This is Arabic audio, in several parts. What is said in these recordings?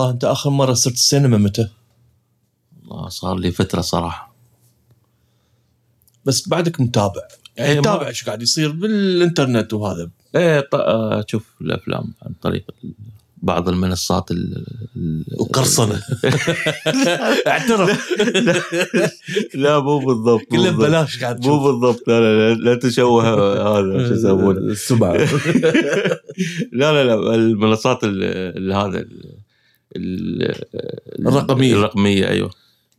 طه أنت آخر مرة صرت السينما متى؟ والله صار لي فترة صراحة. بس بعدك متابع. يعني إيه، متابع إيش قاعد يصير بالإنترنت وهذا؟ إيه ط- آه، أشوف الأفلام عن طريق بعض المنصات ال وقرصنة. اعترف. لا مو بالضبط كله. ببلاش قاعد مو بالضبط لا لا لا, لا تشوه هذا شو يسمونه؟ السمعه لا لا لا المنصات ال- ال- هذا ال- ال- الرقمية. الرقمية أيوه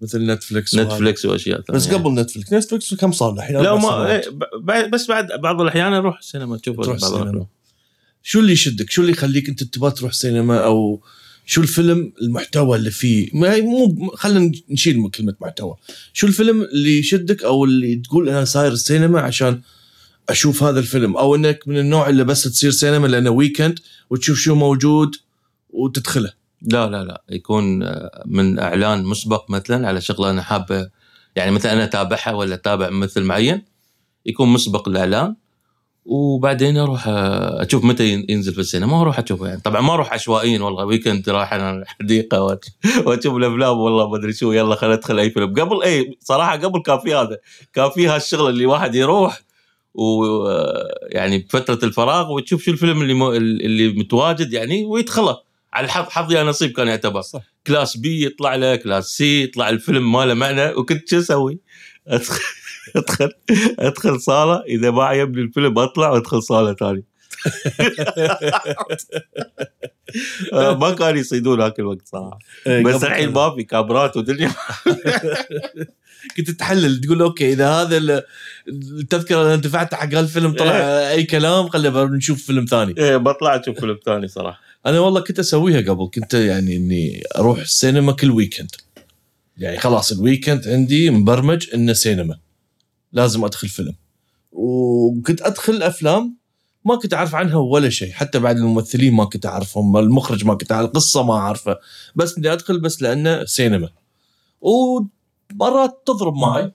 مثل Netflix. Netflix وأشياء ثانية بس قبل Netflix Netflix كم صار الحين؟ لا ما. إيه، بس بعد بعض الأحيان أروح السينما تشوف تروح السينما. شو اللي يشدك؟ شو اللي يخليك أنت تبغى تروح سينما أو شو الفيلم المحتوى اللي فيه؟ ما هي مو خلينا نشيل من كلمة محتوى، شو الفيلم اللي يشدك أو اللي تقول أنا ساير السينما عشان أشوف هذا الفيلم أو إنك من النوع اللي بس تصير سينما لأنه weekend وتشوف شو موجود وتدخله. لا لا لا يكون آه، من إعلان مسبق مثلا على شغلة أنا حابة يعني مثلا أنا أتابعها ولا أتابع ممثل معين يكون مسبق الإعلان وبعدين أروح آه، أشوف متى ين- ينزل في السينما وأروح أشوفه يعني. طبعا ما أروح عشوائيا والله weekend رايح أنا الحديقة وأشوف الأفلام والله ما أدري شو يلا خلينا ندخل أي فيلم. قبل اي صراحة قبل كان في هذا كان في هالشغلة اللي واحد يروح ويعني بفترة الفراغ وتشوف شو الفيلم اللي اللي متواجد يعني ويدخله. على حظ حظي أنا نصيب كان يعتبر. صح. class B يطلع له class C يطلع الفيلم ما له معنى؟ وكنت شو أسوي؟ ادخل ادخل أدخل صالة إذا ما عجبني الفيلم أطلع وأدخل صالة ثانية. آه، ما كانوا يصيدون هاك الوقت صراحة. بس قبل الحين ما في كاميرات ودنيا. كنت تحلل تقول okay إذا هذا ال- التذكرة اللي دفعتها حق هالفيلم طلع أي كلام خلينا نشوف فيلم ثاني. إيه، بطلع أشوف فيلم ثاني صراحة. أنا والله كنت أسويها قبل كنت يعني إني أروح السينما كل weekend يعني خلاص ال weekend عندي مبرمج إنه سينما لازم أدخل فيلم. وكنت أدخل أفلام ما كنت أعرف عنها ولا شيء حتى بعد الممثلين ما كنت أعرفهم المخرج ما كنت أعرف القصة ما اعرفه بس إني أدخل بس لأنه سينما ومرات تضرب معي.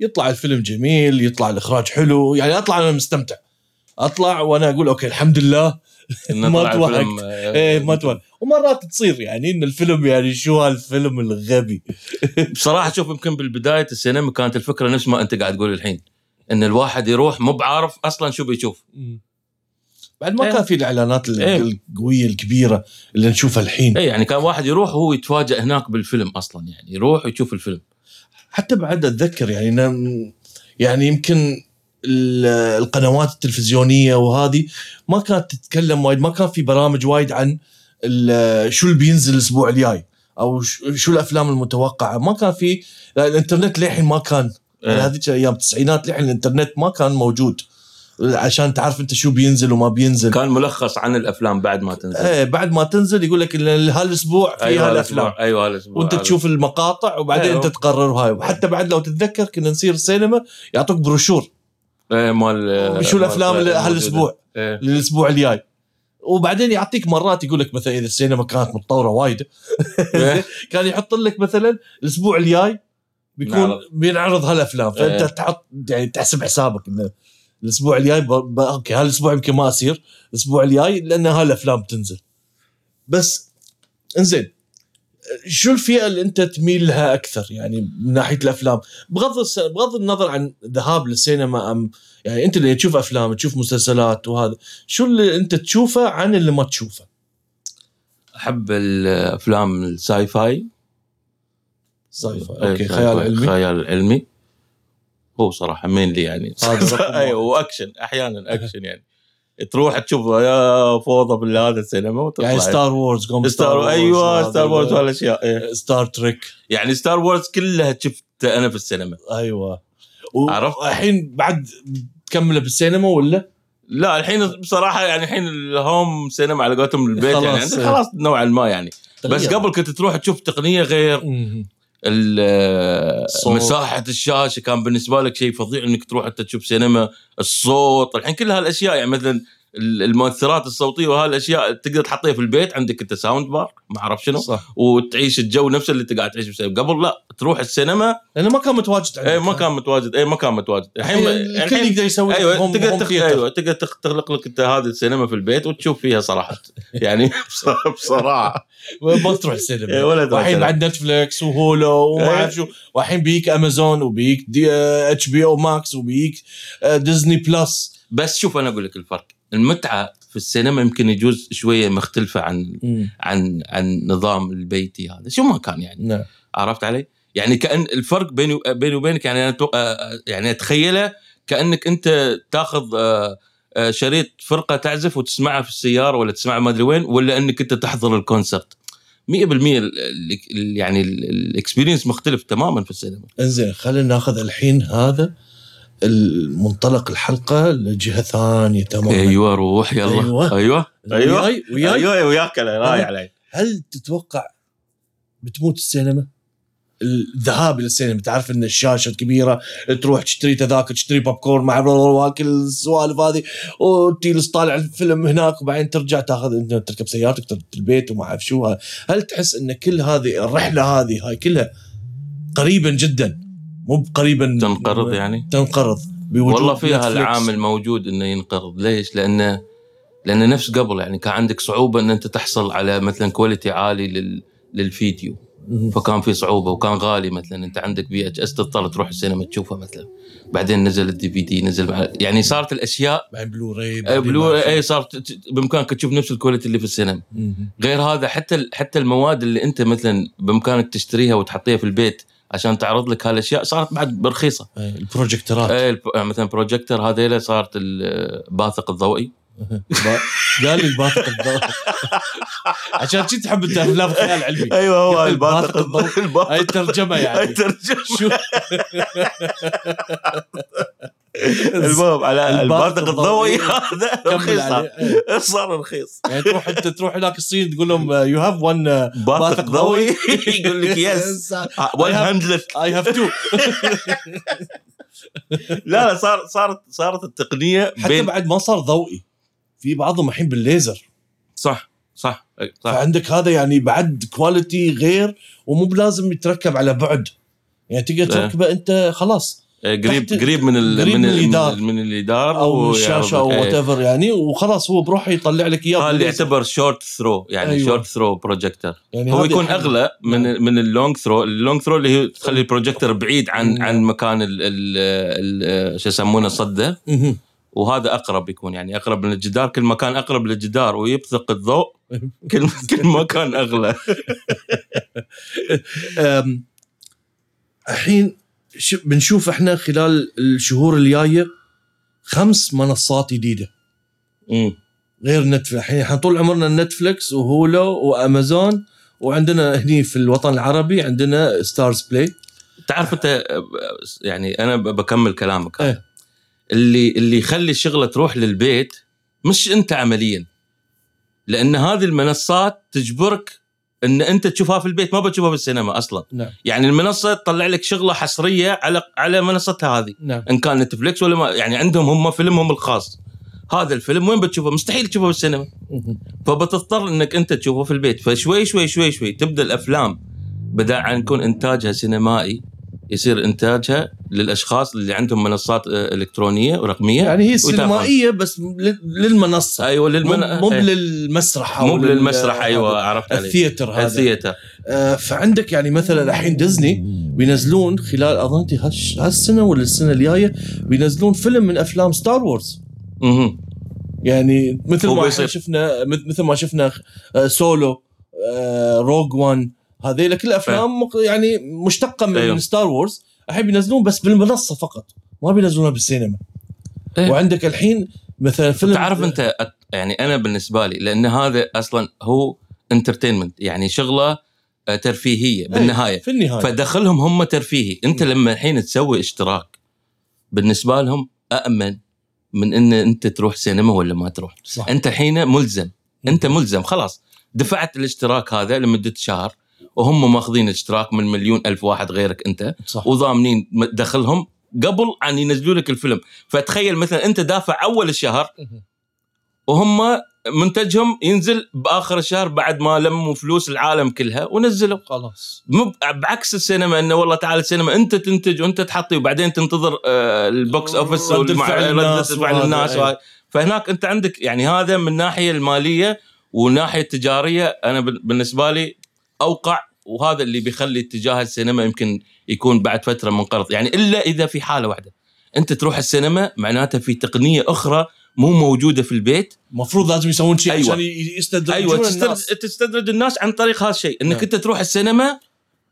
يطلع الفيلم جميل يطلع الإخراج حلو يعني أطلع أنا مستمتع. أطلع وأنا أقول أوكي الحمد لله ما طلع توهق. الفيلم، آه، إيه ما ومرات تصير يعني إن الفيلم يعني شو هالفيلم الغبي بصراحة شوف يمكن بالبداية السينما كانت الفكرة نفس ما أنت قاعد تقول الحين إن الواحد يروح مو بعارف أصلا شو بيشوف بعد ما إيه. كان في الإعلانات ال- إيه. القوية الكبيرة اللي نشوفها الحين اي يعني كان واحد يروح وهو يتفاجئ هناك بالفيلم أصلا يعني يروح ويشوف الفيلم حتى بعد أتذكر يعني يعني يمكن القنوات التلفزيونية وهذه ما كانت تتكلم وايد ما كان في برامج وايد عن شو اللي بينزل الأسبوع الجاي أو شو الأفلام المتوقعة. ما كان في الإنترنت للحين ما كان. يعني إيه. هذيك أيام التسعينات للحين الإنترنت ما كان موجود. عشان تعرف أنت شو بينزل وما بينزل. كان ملخص عن الأفلام بعد ما تنزل. إيه بعد ما تنزل يقول لك ال- هالأسبوع في أيوه هالأفلام. أيوه هالأسبوع وأنت هذا. تشوف المقاطع وبعدين أيوه. أنت تقرر هاي. وحتى بعد لو تتذكر كنا نصير السينما يعطوك بروشور. إيه مال شو الأفلام. هالاسبوع إيه. للاسبوع الجاي وبعدين يعطيك مرات يقول لك مثلا إذا السينما كانت متطورة وايد إيه. كان يحط لك مثلا الأسبوع الجاي بيكون نعرض. بينعرض هالأفلام فأنت إيه. تحط يعني تحسب حسابك إنه الأسبوع الجاي. okay هالأسبوع يمكن ما أصير الأسبوع الجاي لأن هالأفلام تنزل بس إنزين شو الفئة اللي أنت تميل لها أكثر؟ يعني من ناحية الأفلام. بغض. بغض النظر عن ذهاب للسينما أم يعني أنت اللي تشوف أفلام تشوف مسلسلات وهذا شو اللي أنت تشوفه عن اللي ما تشوفه؟ أحب الأفلام ال sci-fi sci-fi إيه، okay خيال. علمي. خيال علمي. هو صراحة مين لي يعني أيوه وأكشن أحيانا أكشن يعني. تروح تشوف يا فوضى في هذا السينما وتطلع يعني Star Wars قوم Star أيوه Star Wars والاشياء إيه. Star Trek يعني Star Wars كلها شفتها أنا في السينما أيوه عرفت؟ الحين بعد تكمله بالسينما ولا؟ لا الحين بصراحة يعني الحين ال home cinema على قولتهم البيت خلاص، يعني إيه. أنت خلاص نوعا ما يعني بس. قبل كنت تروح تشوف تقنية غير. مساحة الشاشة كان بالنسبة لك شيء فظيع إنك تروح انت تشوف سينما. الصوت الحين كل هالأشياء يعني مثلا المؤثرات الصوتية وهالأشياء تقدر تحطيها في البيت. عندك أنت sound bar ما أعرف شنو. صح. وتعيش الجو نفسه اللي أنت قاعد تعيش بالسينما قبل لا تروح السينما. لأنه ما كان متواجد عندك. اي ما كان متواجد. اي ما كان متواجد. الحين الكل يقدر يسوي أيوه home- تقدر تخ... أيوه تقدر تخ- تخلق لك أنت هذه السينما في البيت وتشوف فيها صراحة. يعني بصراحه. ما تروح إيه، السينما ولا تروح والحين السينما. بعد نتفلكس وهولو وما إيه. أعرف شو. والحين بيك امازون وبيك اتش بي أو ماكس وبيك آه، ديزني Plus بس شوف أنا أقول لك الفرق. المتعة في السينما يمكن يجوز شوية مختلفة عن عن عن نظام البيتي هذا. شو ما كان يعني. نعم. عرفت علي؟ يعني كأن الفرق بيني بيني وبينك يعني أنا أتوقع- آه، يعني أتخيله كأنك أنت تاخذ آه، آه، شريط فرقة تعزف وتسمعها في السيارة ولا تسمعها ما أدري وين ولا أنك أنت تحضر ال concert. 100% ال- ال- ال- يعني ال experience مختلف تماما في السينما. إنزين خلينا ناخذ الحين هذا المنطلق الحلقة لجهة ثانية تماما. أيوه روح يلا. أيوة. أيوه. أيوه. وياي وياي؟ أيوه وياك أنا وراي أيوة. علي. هل تتوقع بتموت السينما؟ الذهاب إلى السينما تعرف إن الشاشة الكبيرة تروح تشتري تذاكر تشتري بوب كورن مع كل السوالف هذه وتجلس طالع الفيلم هناك وبعدين ترجع تاخذ أنت تركب سيارتك ترد البيت وما أعرف شو. هل تحس إن كل هذه الرحلة هذه هاي كلها قريبا جدا؟ مو قريبا تنقرض يعني تنقرض بوجود والله فيها. العامل موجود إنه ينقرض ليش؟ لأنه لأن نفس قبل يعني كان عندك صعوبة إن أنت تحصل على مثلا quality عالي لل للفيديو. فكان في صعوبة وكان غالي مثلا أنت عندك VHS تضطر تروح السينما تشوفها مثلا بعدين نزل ال DVD نزل يعني صارت الاشياء بعدين بلوراي بعدين Blu ما أعرف اي صارت بإمكانك تشوف نفس ال quality اللي في السينما. غير هذا حتى حتى المواد اللي أنت مثلا بإمكانك تشتريها وتحطيها في البيت عشان تعرض لك هالاشياء صارت بعد برخيصة. إيه، البروجكترات. الب- مثلا بروجيكتور هذيلا صارت الباثق الضوئي. قال لي الباثق الضوء عشان شي تحب انت افلام خيال علمي أيوه هو الباثق الضوئي. هاي الترجمة يعني. شو؟ المهم على الباثق الضوئي. هذا رخيص. صار. إيه. صار رخيص. يعني تروح انت تروح هناك الصين تقول لهم you have one باثق ضوئي. يقول لك yes 100 I have two لا لا صار صارت صارت التقنية حتى بين بعد ما صار ضوئي في بعضهم الحين بالليزر. صح صح صح. فعندك هذا يعني بعد quality غير ومو بلازم يتركب على بعد. يعني تقدر. تركبه أنت خلاص. قريب تحت- قريب من ال قريب من, من ال- الإدار. من, الادار أو الشاشة أو وات. ايفر يعني وخلاص هو بروحه يطلع لك إياه هذا اللي. يعتبر short throw يعني أيوة. short throw projector يعني هو يكون أغلى من نعم. من ال long throw ال long throw اللي هي تخلي البروجيكتور بعيد عن نعم. عن مكان ال ال ال شو يسمونه صده. وهذا أقرب يكون يعني أقرب من الجدار كل ما كان أقرب للجدار ويبثق الضوء كل كل ما كان أغلى الحين بنشوف إحنا خلال الشهور الجاية خمس منصات جديدة. مم. غير نتفلكس الحين إحنا طول عمرنا نتفلكس وهولو وأمازون وعندنا هني في الوطن العربي عندنا ستارز بلاي تعرف أنت يعني أنا بكمل كلامك. إيه. اللي اللي يخلي الشغلة تروح للبيت مش أنت عمليا. لأن هذه المنصات تجبرك إن أنت تشوفها في البيت ما بتشوفها في السينما أصلا. نعم. يعني المنصة تطلع لك شغلة حصرية على على منصتها هذه. نعم. إن كان نتفليكس ولا ما يعني عندهم هم فيلمهم الخاص. هذا الفيلم وين بتشوفه؟ مستحيل تشوفه في السينما مهم. فبتضطر إنك أنت تشوفه في البيت. فشوي شوي شوي شوي تبدأ الأفلام بدل عن يكون إنتاجها سينمائي. يصير إنتاجها للأشخاص اللي عندهم منصات آه، إلكترونية ورقمية يعني هي. سينمائية بس لل- للمنصة أيوه للمن... مو. للمسرح مو للمسرح أيوه هذا. عرفت علي ال theater هذا ال theater آه، فعندك يعني مثلا الحين ديزني بينزلون خلال اظن هالسنة ولا السنة الجاية بينزلون فيلم من أفلام ستار وورز مهم. يعني مثل ما شفنا مث- مثل ما شفنا سولو آه، روج وان هذيلا كل أفلام يعني مشتقة من أيوه. أيوه. ستار وورز الحين بينزلون بس بالمنصة فقط. ما بينزلونها بالسينما. إيه. وعندك الحين مثلا فيلم تعرف أنت أت- يعني أنا بالنسبة لي لأن هذا أصلا هو entertainment يعني شغلة آه، ترفيهية بالنهاية. في النهاية. فدخلهم هم ترفيهي. أنت لما الحين تسوي اشتراك بالنسبة لهم امن من إن أنت تروح سينما ولا ما تروح. صح. أنت الحين ملزم. أنت ملزم. خلاص. دفعت الاشتراك هذا لمدة شهر. وهم ماخذين اشتراك من مليون ألف واحد غيرك أنت صح وضامنين دخلهم قبل أن ينزلوا لك الفيلم فتخيل مثلا أنت دافع أول الشهر وهم منتجهم ينزل بآخر الشهر بعد ما لموا فلوس العالم كلها ونزلوا خلاص مو بعكس السينما إنه والله تعال السينما أنت تنتج وأنت تحطي وبعدين تنتظر آه، ال box office رد الناس فعل وهذا، الناس أي. وهاي. فهناك أنت عندك يعني هذا من الناحيه المالية والناحيه التجارية أنا بال- بالنسبة لي أوقع وهذا اللي بيخلي اتجاه السينما يمكن يكون بعد فترة منقرض. يعني إلا إذا في حالة واحدة. أنت تروح السينما معناته في تقنية أخرى مو موجودة في البيت. المفروض لازم يسوون شيء أيوة. عشان يستدرجون أيوه الناس. تسترد, تستدرج الناس عن طريق هذا الشيء. إنك نعم. أنت تروح السينما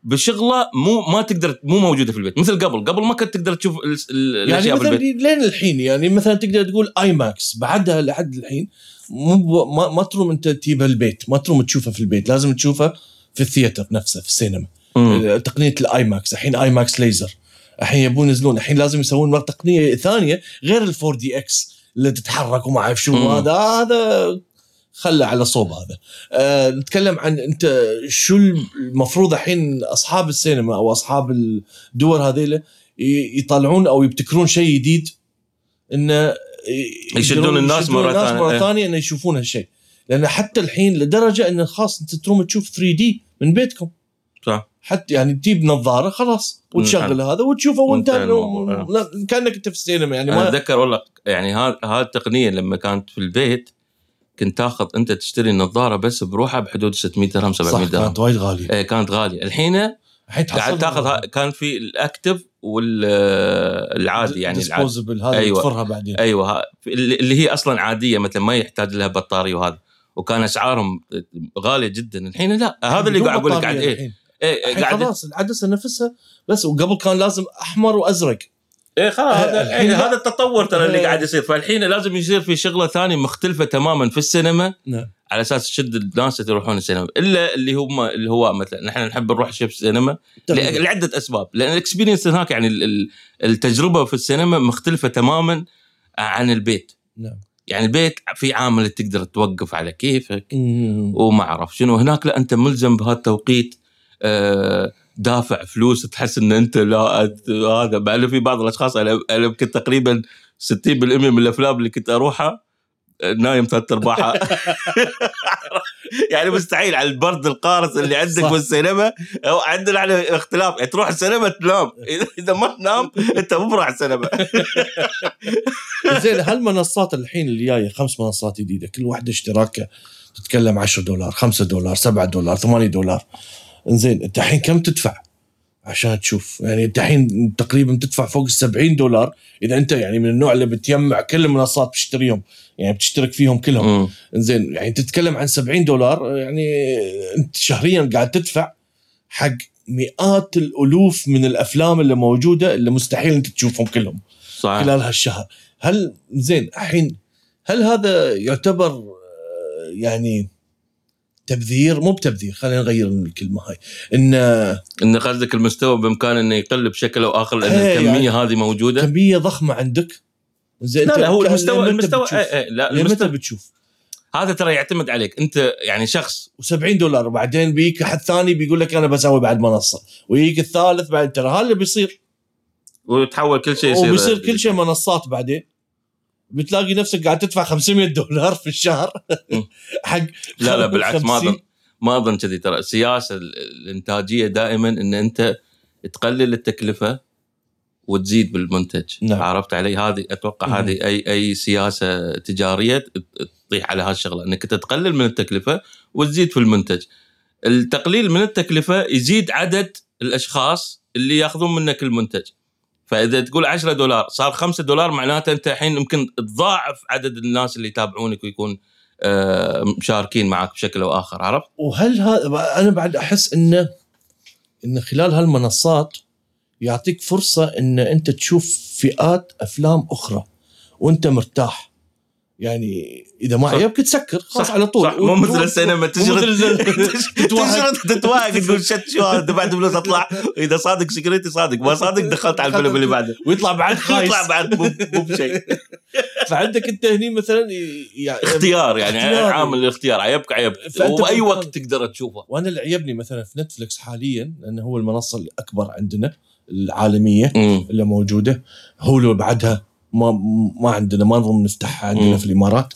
بشغلة مو ما تقدر مو موجودة في البيت. مثل قبل. قبل ما كنت تقدر تشوف يعني الأشياء في مثلا البيت. لين الحين يعني مثلا تقدر تقول IMAX بعدها لحد الحين مو ما, ما تروم أنت تجيبها البيت. ما تروم تشوفها في البيت. لازم تشوفها في ال theater نفسه في السينما مم. تقنية ال IMAX الحين IMAX laser الحين يبون ينزلون الحين لازم يسوون تقنية ثانية غير ال 4DX اللي تتحرك وما أعرف شو. هذا هذا خله على صوب هذا أه نتكلم عن أنت شو المفروض الحين أصحاب السينما أو أصحاب الدول هذيلا ي- يطلعون أو يبتكرون شيء جديد إنه يشدون الناس الناس ثانية. مرة إيه. ثانية إنه يشوفون هالشيء لأن حتى الحين لدرجة إنه خلاص أنت تروم تشوف 3 دي من بيتكم. صح. حتى يعني تجيب نظارة خلاص وتشغل هذا وتشوفه وانت كأنك أنت في السينما يعني ما أتذكر والله يعني هذه التقنية لما كانت في البيت كنت تاخذ أنت تشتري النظارة بس بروحها بحدود 600 درهم 700 صح درهم. كانت وايد غالية. إيه كانت غالية. الحين قاعد تاخذ كان في الأكتف والعادي يعني العادي هذا أيوة. تفرها بعدين. أيوه اللي هي أصلا عادية مثلا ما يحتاج لها بطارية وهذا. وكان أسعارهم غالية جدا. الحين لا هذا اللي قاعد أقول لك قاعد إيه. إيه قاعد خلاص العدسة نفسها بس وقبل كان لازم أحمر وأزرق. إيه خلاص هذا الحين. هذا التطور ترى اللي. قاعد يصير. فالحين لازم يصير في شغلة ثانية مختلفة تماما في السينما نعم. على أساس تشد الناس يروحون السينما. إلا اللي هم اللي هو مثلا نحن نحب نروح نشوف السينما لعدة أسباب. لأن الإكسبيرينس هناك يعني ال- ال- التجربة في السينما مختلفة تماما عن البيت. نعم. يعني البيت في عامل تقدر توقف على كيفك. وما أعرف شنو. هناك لا أنت ملزم بهذا التوقيت آه، دافع فلوس تحس إن أنت لا هذا مع في بعض الأشخاص أنا أنا يمكن تقريبا 60% من الأفلام اللي كنت أروحها آه، نايم ثلاث أرباعها. يعني مستحيل على البرد القارس اللي عندك صح. في السينما أو عندنا على اختلاف. يعني تروح السينما تنام. إذا- إذا ما تنام أنت مو براح السينما. زين هالمنصات الحين اللي جاية خمس منصات جديدة كل واحدة اشتراكها تتكلم 10 دولار 5 دولار 7 دولار 8 دولار. زين أنت الحين كم تدفع؟ عشان تشوف. يعني انت الحين تقريبا تدفع فوق ال 70 دولار إذا أنت يعني من النوع اللي بتجمع كل المنصات بتشتريهم. يعني بتشترك فيهم كلهم. زين يعني تتكلم عن 70 دولار يعني أنت شهريا قاعد تدفع حق مئات الألوف من الأفلام اللي موجودة اللي مستحيل أنت تشوفهم كلهم. صح خلال هالشهر. هل زين الحين هل هذا يعتبر آه، يعني تبذير مو بتبذير خلينا نغير الكلمة هاي. ان إن قصدك المستوى بامكانه إنه يقل بشكل أو آخر لأن الكميه يعني هذه موجودة. كميه ضخمة عندك. زين لا لا هو المستوى المستوى بتشوف؟ إيه إيه لا المستوى بتشوف. هذا ترى يعتمد عليك. أنت يعني شخص. و70 دولار وبعدين بيك أحد ثاني بيقول لك أنا بسوي بعد منصة. ويجيك الثالث بعد ترى هذا اللي بيصير. وتحول كل شيء يصير. وبيصير كل شيء منصات بعدين. بتلاقي نفسك قاعد تدفع 500 دولار في الشهر. حق لا لا بالعكس ما 50. اظن ما أظن كذي ترى السياسة ال- الإنتاجية دائما إن أنت تقلل التكلفة وتزيد بالمنتج نعم. عرفت علي هذه أتوقع مم. هذه أي أي سياسة تجارية تطيح على هالشغلة إنك تقلل من التكلفة وتزيد في المنتج التقليل من التكلفة يزيد عدد الأشخاص اللي ياخذون منك المنتج فإذا تقول 10 دولار صار 5 دولار معناته أنت الحين يمكن تضاعف عدد الناس اللي يتابعونك ويكون آه، مشاركين معك بشكل أو آخر عرفت؟ وهل هذا أنا بعد أحس انه إن خلال هالمنصات يعطيك فرصة إن أنت تشوف فئات أفلام أخرى وأنت مرتاح يعني إذا ما. عجبك تسكر خلاص صح. على طول. صح. مو مثل السينما تشرد تتوهق. تقول شت شو هذا؟ دفعت فلوس أطلع. إذا صادق سكرتي صادق ما صادق دخلت على الفيلم اللي بعده. ويطلع بعد خايس. يطلع بعد مو بشيء. فعندك أنت هني مثلا يعني اختيار يعني. عامل الاختيار. عيبك عيبك أي وقت تقدر تشوفه. وأنا اللي عجبني مثلا في نتفلكس حاليا لأنه هو المنصة الأكبر عندنا العالمية. اللي موجودة هولو بعدها ما ما عندنا ما نظن نفتحها عندنا. في الإمارات.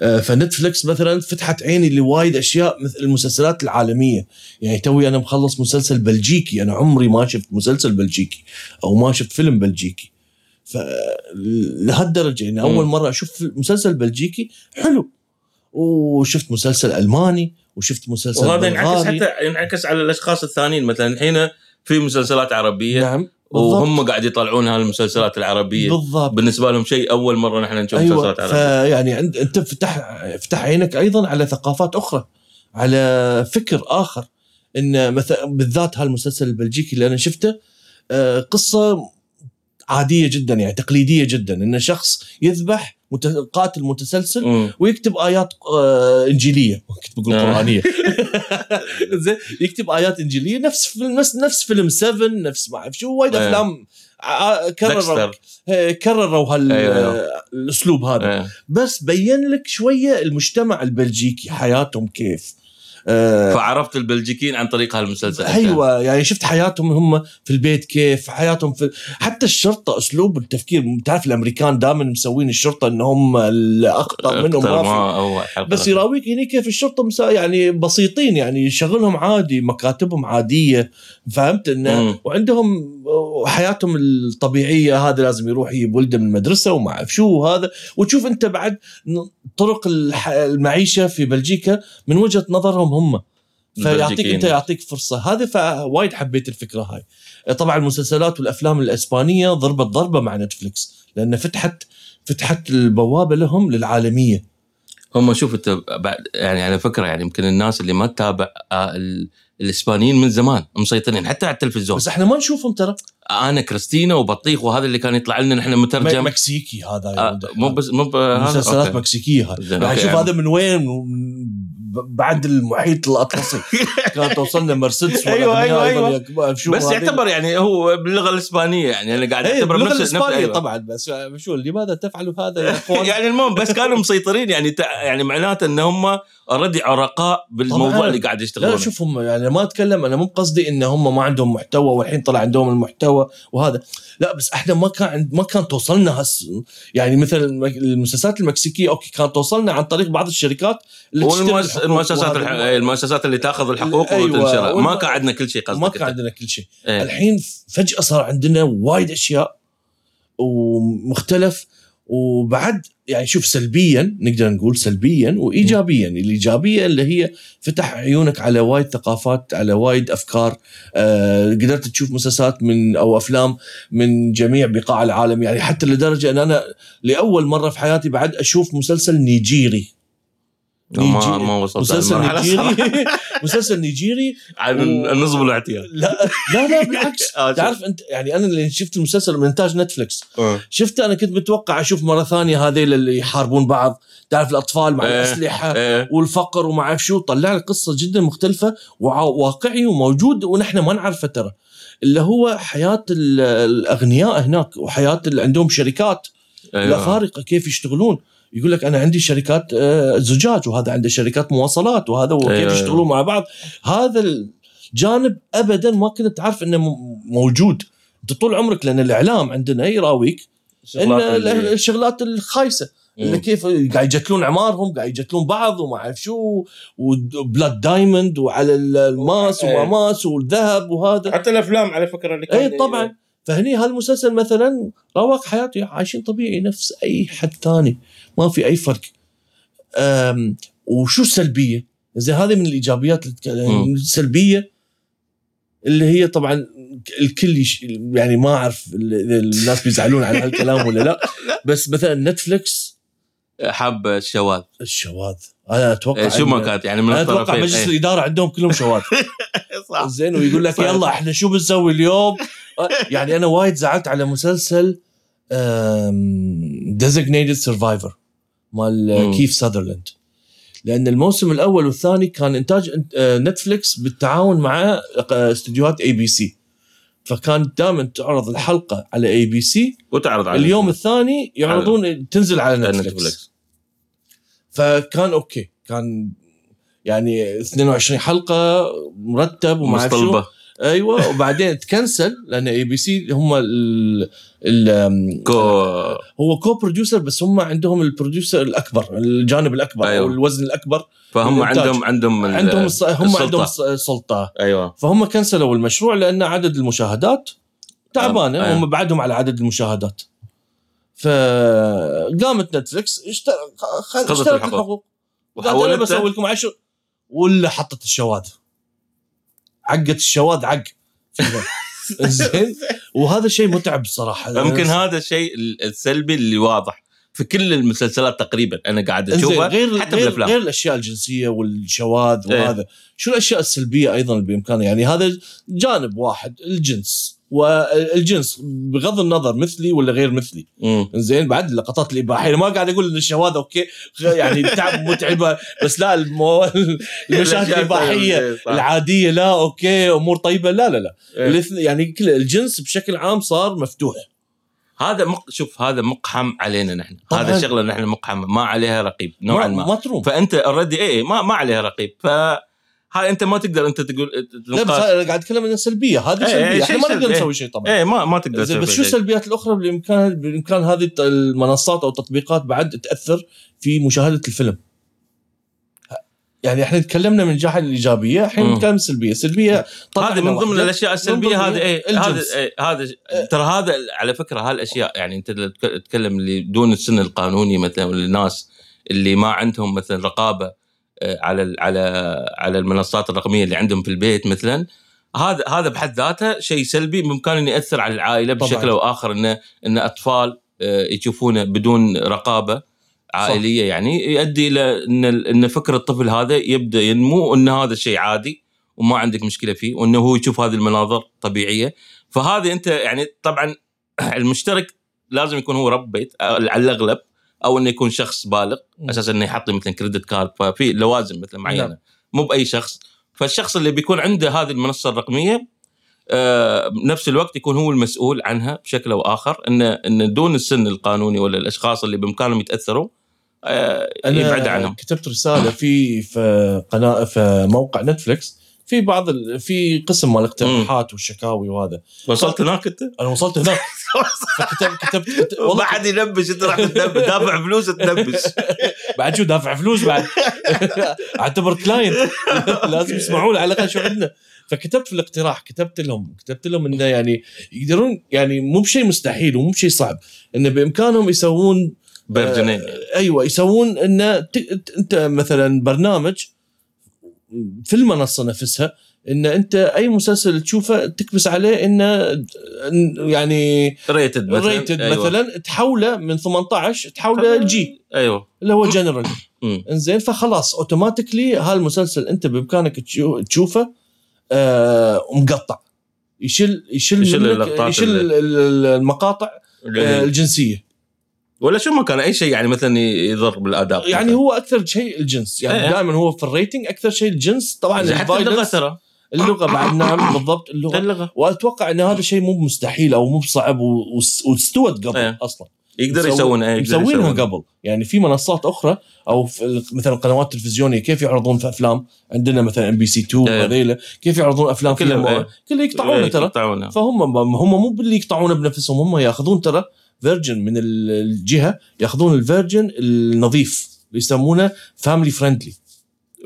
آه، فنتفلكس مثلا فتحت عيني لوايد أشياء مثل المسلسلات العالمية. يعني توي أنا مخلص مسلسل بلجيكي. أنا عمري ما شفت مسلسل بلجيكي أو ما شفت فيلم بلجيكي. فلهالدرجه يعني أول. مرة أشوف مسلسل بلجيكي حلو. وشفت مسلسل ألماني وشفت مسلسل وهذا ينعكس. حتى ينعكس على الأشخاص الثانيين. مثلا الحين في مسلسلات عربية نعم. بالضبط. وهم قاعد يطلعون هالمسلسلات العربية. بالضبط. بالنسبة لهم شيء أول مرة نحن نشوف أيوه مسلسلات عربية. فيعني عند أنت فتح فتح عينك أيضا على ثقافات أخرى على فكر آخر. إن مثلا بالذات هالمسلسل البلجيكي اللي أنا شفته آه، قصة عادية جدا يعني تقليدية جدا. إن شخص يذبح قاتل متسلسل. ويكتب آيات آه، إنجيلية كنت بقول آه. قرآنية زين يكتب آيات إنجيلية نفس فيلم نفس نفس فيلم 7 نفس ما أعرف شو وايد آه. أفلام كرروا كرروا هال أيوة. الأسلوب هذا. بس بين لك شوية المجتمع البلجيكي حياتهم كيف آه، فعرفت البلجيكيين عن طريق هالمسلسل أيوه يعني شفت حياتهم هم في البيت كيف حياتهم في حتى الشرطة أسلوب التفكير تعرف الأمريكان دائما مسوين الشرطة ان هم الاخطر منهم ما في. بس يراويك هنا كيف الشرطة مسا يعني بسيطين يعني شغلهم عادي مكاتبهم عادية فهمت إنه. وعندهم حياتهم الطبيعية هذا لازم يروح يجيب ولده من المدرسة وما أعرف شو وهذا وتشوف أنت بعد طرق المعيشة في بلجيكا من وجهة نظرهم هم. فيعطيك. أنت يعطيك فرصة. هذا فوايد حبيت الفكرة هاي. طبعا المسلسلات والأفلام الإسبانية ضربت ضربة مع نتفلكس لأن فتحت فتحت البوابة لهم للعالمية. هم شوف أنت بعد يعني على فكرة يعني يمكن الناس اللي ما تتابع آه، ال- الإسبانيين من زمان مسيطرين حتى على التلفزيون بس إحنا ما نشوفهم ترى أنا كريستينا وبطيخ وهذا اللي كان يطلع لنا نحن مترجم مكسيكي هذا آه، مو. بس مو هذا مسلسلات أوكي. مكسيكية هاي زين، يعني أوكي، شوف يعني. هذا من وين بعد المحيط الأطلسي كانت توصلنا مرسيدس أيوة، أيوة، أيوة. أيوة. بس يعتبر يعني هو باللغة الإسبانية يعني أنا قاعد اعتبر باللغة نفس نفس الإسبانية أيوة. طبعا بس شو لماذا تفعلوا هذا يا إخوان يعني المهم بس كانوا مسيطرين يعني تع- يعني معناته إن هم اوريدي عرقاء بالموضوع طبعاً. اللي قاعد لا يشتغلون شوف هم يعني ما أتكلم أنا مو قصدي إن هم ما عندهم محتوى والحين طلع عندهم المحتوى وهذا لا بس إحنا ما كان عند ما كان توصلنا هس يعني مثل الم- المسلسلات المكسيكية أوكي كانت توصلنا عن طريق بعض الشركات اللي المؤسسات. الح... المؤسسات اللي تأخذ الحقوق أيوة، وتنشرها ما كان عندنا كل شيء قصدك ما كان. عندنا كل شيء إيه. الحين فجأة صار عندنا وايد أشياء ومختلف وبعد يعني شوف سلبيا نقدر نقول سلبيا وايجابيا. الإيجابية اللي هي فتح عيونك على وايد ثقافات على وايد أفكار. آه قدرت تشوف مسلسلات من أو أفلام من جميع بقاع العالم. يعني حتى لدرجة إن أنا لأول مرة في حياتي بعد أشوف مسلسل نيجيري. ما نيجي- ما وصلت مسلسل. نيجيري مسلسل نيجيري عن و- النصب والاعتياد لا لا لا بالعكس آه،. تعرف انت يعني أنا اللي شفت المسلسل من إنتاج نتفلكس آه. شفته أنا كنت متوقع أشوف مرة ثانية هذيل اللي يحاربون بعض تعرف الأطفال مع إيه. الأسلحة إيه. والفقر وما أعرف شو طلع لك قصة جدا مختلفة وواقعي وموجود ونحن ما نعرفه ترى اللي هو حياة ال- الأغنياء هناك وحياة اللي عندهم شركات أيوة. الأفارقة كيف يشتغلون يقول لك أنا عندي شركات آه، زجاج وهذا عنده شركات مواصلات وهذا وكيف أيوة. يشتغلون مع بعض هذا الجانب ابدا ما كنت تعرف إنه موجود أنت طول عمرك لأن الإعلام عندنا يراويك إن الشغلات الخايسة اللي. كيف قاعد يجتلون عمارهم قاعد يجتلون بعض وما أعرف شو وبلاد دايموند وعلى ال- الماس إيه. وما ماس والذهب وهذا حتى الأفلام على فكرة اللي اي طبعا فهني هالمسلسل مثلا رواق حياته عايشين طبيعي نفس أي حد ثاني ما في أي فرق. وشو السلبية؟ زي هذه من الإيجابيات. السلبية اللي هي طبعا الكل يش يعني ما أعرف الناس بيزعلون على هالكلام ولا لا. بس مثلا نتفلكس حاب الشواذ. الشواذ. أنا أتوقع إيه، شو ما كانت يعني من أتوقع مجلس إيه. الإدارة عندهم كلهم شواذ. صح. زين ويقول لك. يلا إحنا شو بنسوي اليوم؟ يعني أنا وايد زعلت على مسلسل Designated Survivor مال. كيفر ساذرلاند لأن الموسم الأول والثاني كان إنتاج آه، نتفليكس بالتعاون مع آه، استديوهات ABC فكان دائما تعرض الحلقة على ABC وتعرض على اليوم الثاني يعرضون تنزل على على نتفليكس نتفلكس فكان أوكي. كان يعني 22 حلقة مرتب وما أعرف شو. مصطلبة. أيوه وبعدين تكنسل لأن ABC هم ال ال co هو co-producer بس هم عندهم ال producer الأكبر الجانب الأكبر أيوة. أو الوزن الأكبر فهم. عندهم عندهم عندهم الص... هم السلطة. عندهم السلطه أيوه فهم كنسلوا المشروع لأن عدد المشاهدات تعبانة أيوة. هم بعدهم على عدد المشاهدات فقامت نتفلكس اشترت الحقوق. الحقوق قالت أنا بسوي لكم عشر ولا حطت الشواذ عقت الشواذ عق زين. وهذا شيء متعب صراحة. يمكن هذا الشيء السلبي اللي واضح في كل المسلسلات تقريبا أنا قاعد أشوفها غير حتى غير, بالافلام غير الأشياء الجنسية والشواذ إيه. وهذا. شو الأشياء السلبية أيضا اللي بامكانه يعني هذا جانب واحد الجنس. والجنس بغض النظر مثلي ولا غير مثلي. زين بعد اللقطات الاباحيه ما قاعد أقول إن الشواذ أوكي يعني تعب متعبة بس لا المو... المشاهد الاباحيه. العادية لا أوكي أمور طيبة لا لا لا إيه. يعني كل الجنس بشكل عام صار مفتوح هذا مق... شوف هذا مقحم علينا نحن طبعاً. هذا شغلة نحن مقحم ما عليها رقيب نوعا ما, ما, ما تروم فأنت already اي ما ما عليها رقيب ف هاي أنت ما تقدر أنت تقول لا بس قاعد أتكلم انها سلبية هذه إيه، سلبية إيه، إحنا ما نقدر. نسوي شيء طبعا إيه ما ما تقدر تسوي بس شو. السلبيات الأخرى اللي بامكان بامكان هذه المنصات أو التطبيقات بعد تأثر في مشاهدة الفيلم يعني إحنا تكلمنا من الجهة الإيجابية الحين. نتكلم السلبيه السلبيه طبعا هذه من ضمن الأشياء السلبية هذه إيه هذا. إيه هذا ترى هذا على فكرة هالأشياء يعني أنت تتكلم اللي دون السن القانوني مثلا الناس اللي ما عندهم مثلا رقابة على ال- على على المنصات الرقمية اللي عندهم في البيت مثلا. هذا هذا بحد ذاته شيء سلبي بإمكانه انه يأثر على العائلة طبعاً. بشكل أو آخر انه إن أطفال آه، يشوفونه بدون رقابة عائلية يعني يؤدي إلى إن إن فكر الطفل هذا يبدأ ينمو وإن هذا الشيء عادي وما عندك مشكلة فيه وإنه هو يشوف هذه المناظر طبيعية. فهذه أنت يعني طبعا المشترك لازم يكون هو رب بيت على الأغلب. أو إنه يكون شخص بالغ. أساس إنه يحط مثلا كريدت كارد ففي لوازم مثلا معينة نعم. مو بأي شخص فالشخص اللي بيكون عنده هذه المنصة الرقمية آه، بنفس الوقت يكون هو المسؤول عنها بشكل أو آخر انه انه دون السن القانوني ولا الأشخاص اللي بإمكانهم يتأثروا آه، يبعد عنهم كتبت رسالة في في قناة في موقع نتفلكس في بعض ال... في قسم مال الاقتراحات والشكاوي وهذا. وصلت هناك أنت؟ أنا وصلت هناك. فكتبت كتبت, كتبت ما والله حد ينبش أنت راح دافع فلوس تنبش. بعد شو دافع فلوس بعد؟ أعتبر client لازم يسمعون على الأقل شو عندنا. فكتبت في الاقتراح كتبت لهم. كتبت لهم إنه يعني يقدرون يعني مو بشيء مستحيل ومو بشيء صعب. إنه بإمكانهم يسوون فيرجنين. آه، أيوه يسوون إنه أنت مثلا برنامج في المنصة نفسها إن أنت أي مسلسل تشوفه تكبس عليه انه يعني rated مثلا. rated أيوة. مثلا تحوله من 18 تحوله ل G أيوه. اللي هو جنرال. إنزين فخلاص automatically هالمسلسل أنت بإمكانك تشو- تشوفه آه مقطع. يشيل يشيل يشيل منك- اللقطات يشيل اللي- ال- ال- المقاطع آه الجنسية. ولا شو ما كان أي شيء يعني مثلا يضر بالاداء يعني مثلاً. هو أكثر شيء الجنس يعني إيه. دائما هو في ال rating أكثر شيء الجنس طبعا حتى اللغة ترى اللغة بعد نعم بالضبط اللغة اللغة وأتوقع إن هذا شيء مو مستحيل أو مو بصعب واستوى قبل إيه. أصلا يقدر يسوون إيه مسوينها. قبل يعني في منصات أخرى أو مثلا قنوات تلفزيونية كيف يعرضون في أفلام عندنا مثلا MBC 2 إيه. وهذيلا كيف يعرضون أفلام كلها، فيها إيه. كله يقطعونه إيه، ترى فهم هم مو باللي يقطعونه بنفسهم هم ياخذون ترى version من ال- الجهة ياخذون ال version النظيف يسمونه family friendly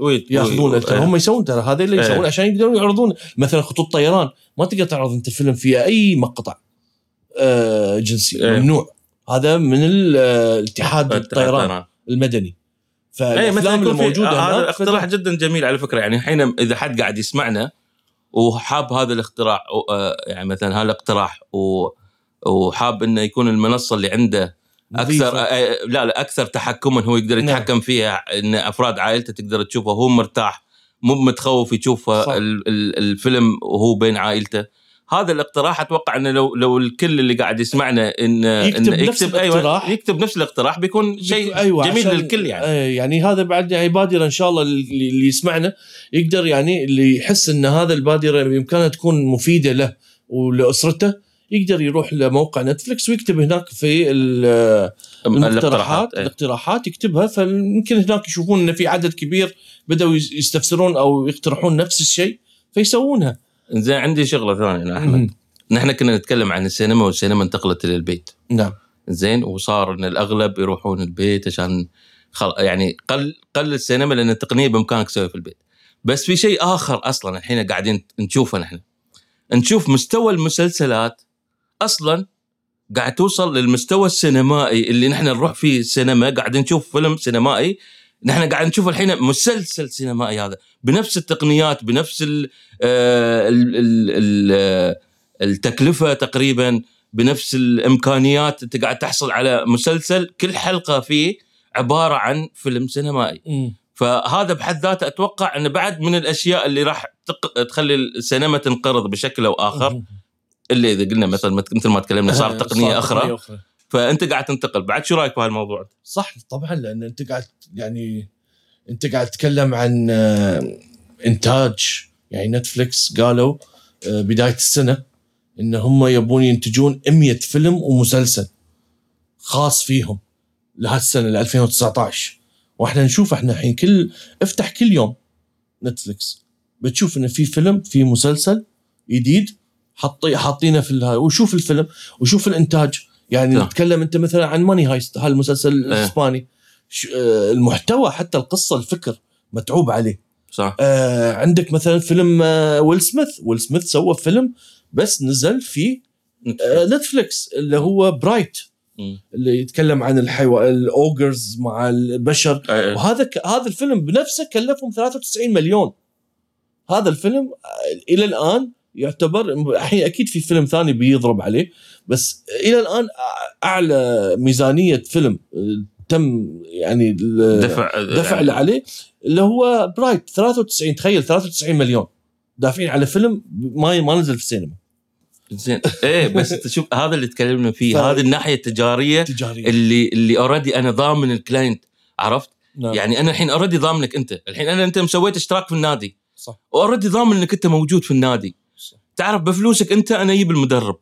ويت- ياخذونه ويت- ترى هم يسوون ترى هذا اللي إيه. يسوون عشان يقدرون يعرضون. مثلا خطوط طيران ما تقدر تعرض أنت فيلم فيه أي مقطع آه جنسي إيه. ممنوع. هذا من آه، الاتحاد الطيران المدني. فالأفلام اللي يكون في- موجوده هذا اقتراح جدا جميل على فكرة. يعني الحين إذا حد قاعد يسمعنا وحاب هذا الاختراع آه، يعني مثلا هذا الاقتراح و- وحاب إنه يكون المنصة اللي عنده. أكثر آه، لا لا أكثر تحكما هو يقدر نعم. يتحكم فيها إن أفراد عائلته تقدر تشوفه هو مرتاح مو متخوف يشوف الفيلم وهو بين عائلته هذا الاقتراح أتوقع إنه لو لو الكل اللي قاعد يسمعنا إن يكتب إن نفس يكتب أيوه الاقتراح. يكتب نفس الاقتراح بيكون شيء أيوة جميل للكل يعني يعني هذا بعد يعني بادرة إن شاء الله اللي اللي يسمعنا يقدر يعني اللي يحس إن هذا البادرة بامكانها تكون مفيدة له ولأسرته يقدر يروح لموقع نتفلكس ويكتب هناك في ال- المقترحات إيه. الاقتراحات يكتبها. فيمكن هناك يشوفون إن في عدد كبير بدأوا يس- يستفسرون أو يقترحون نفس الشيء فيسوونها. زين عندي شغلة ثانية أنا أحمد. نحن كنا نتكلم عن السينما والسينما انتقلت إلى البيت. نعم. زين وصار إن الأغلب يروحون البيت عشان خل... يعني قل قل السينما لأن التقنية بإمكانك تسويها في البيت. بس في شيء آخر أصلا الحين قاعدين نشوفه نحن. نشوف مستوى المسلسلات أصلا قاعد توصل للمستوى السينمائي اللي نحن نروح فيه السينما قاعد نشوف فيلم سينمائي. نحن قاعد نشوف الحين مسلسل سينمائي هذا بنفس التقنيات بنفس ال ال ال ال التكلفة تقريبا بنفس الإمكانيات أنت قاعد تحصل على مسلسل. كل حلقة فيه عبارة عن فيلم سينمائي. فهذا بحد ذاته أتوقع إنه بعد من الأشياء اللي راح تق... تخلي السينما تنقرض بشكل أو آخر. اللي إذا قلنا مثلا مثل ما تكلمنا صار تقنية أخرى. فأنت قاعد تنتقل. بعد شو رأيك بهالموضوع؟ صح طبعا لأن أنت قاعد يعني أنت قاعد تتكلم عن آه، إنتاج. يعني نتفلكس قالوا آه، بداية السنة إن هم يبون ينتجون 100 فيلم ومسلسل خاص فيهم لهالسنة ل 2019 وإحنا نشوف إحنا الحين كل افتح كل يوم نتفلكس بتشوف انه في فيلم في مسلسل جديد حاطي حاطينه في الهاي وشوف الفيلم وشوف الإنتاج. يعني صح. نتكلم أنت مثلا عن Money Heist هالمسلسل الإسباني. ش- آه، المحتوى حتى القصة الفكر متعوب عليه. صح. آه عندك مثلا فيلم آه ويل سميث. ويل سميث سوى فيلم بس نزل في آه نتفلكس اللي هو Bright. اللي يتكلم عن الحيوان ال ogres مع البشر. آه، وهذا ك... هذا الفيلم بنفسه كلفهم 93 مليون. هذا الفيلم آه، إلى الآن يعتبر الحين أكيد في فيلم ثاني بيضرب عليه بس إلى الآن أعلى ميزانية فيلم تم يعني دفع دفع اللي عليه اللي هو Bright 93 تخيل 93 مليون. دافعين على فيلم ما ما نزل في السينما. زين. إيه بس تشوف هذا اللي تكلمنا فيه ف- هذه الناحية التجارية تجاريه اللي اللي already أنا ضامن ال client عرفت؟ نعم. يعني أنا الحين already ضامنك أنت، الحين أنا أنت مسوي اشتراك في النادي. صح. already ضامن إنك أنت موجود في النادي. تعرف بفلوسك انت أنا أجيب المدرب.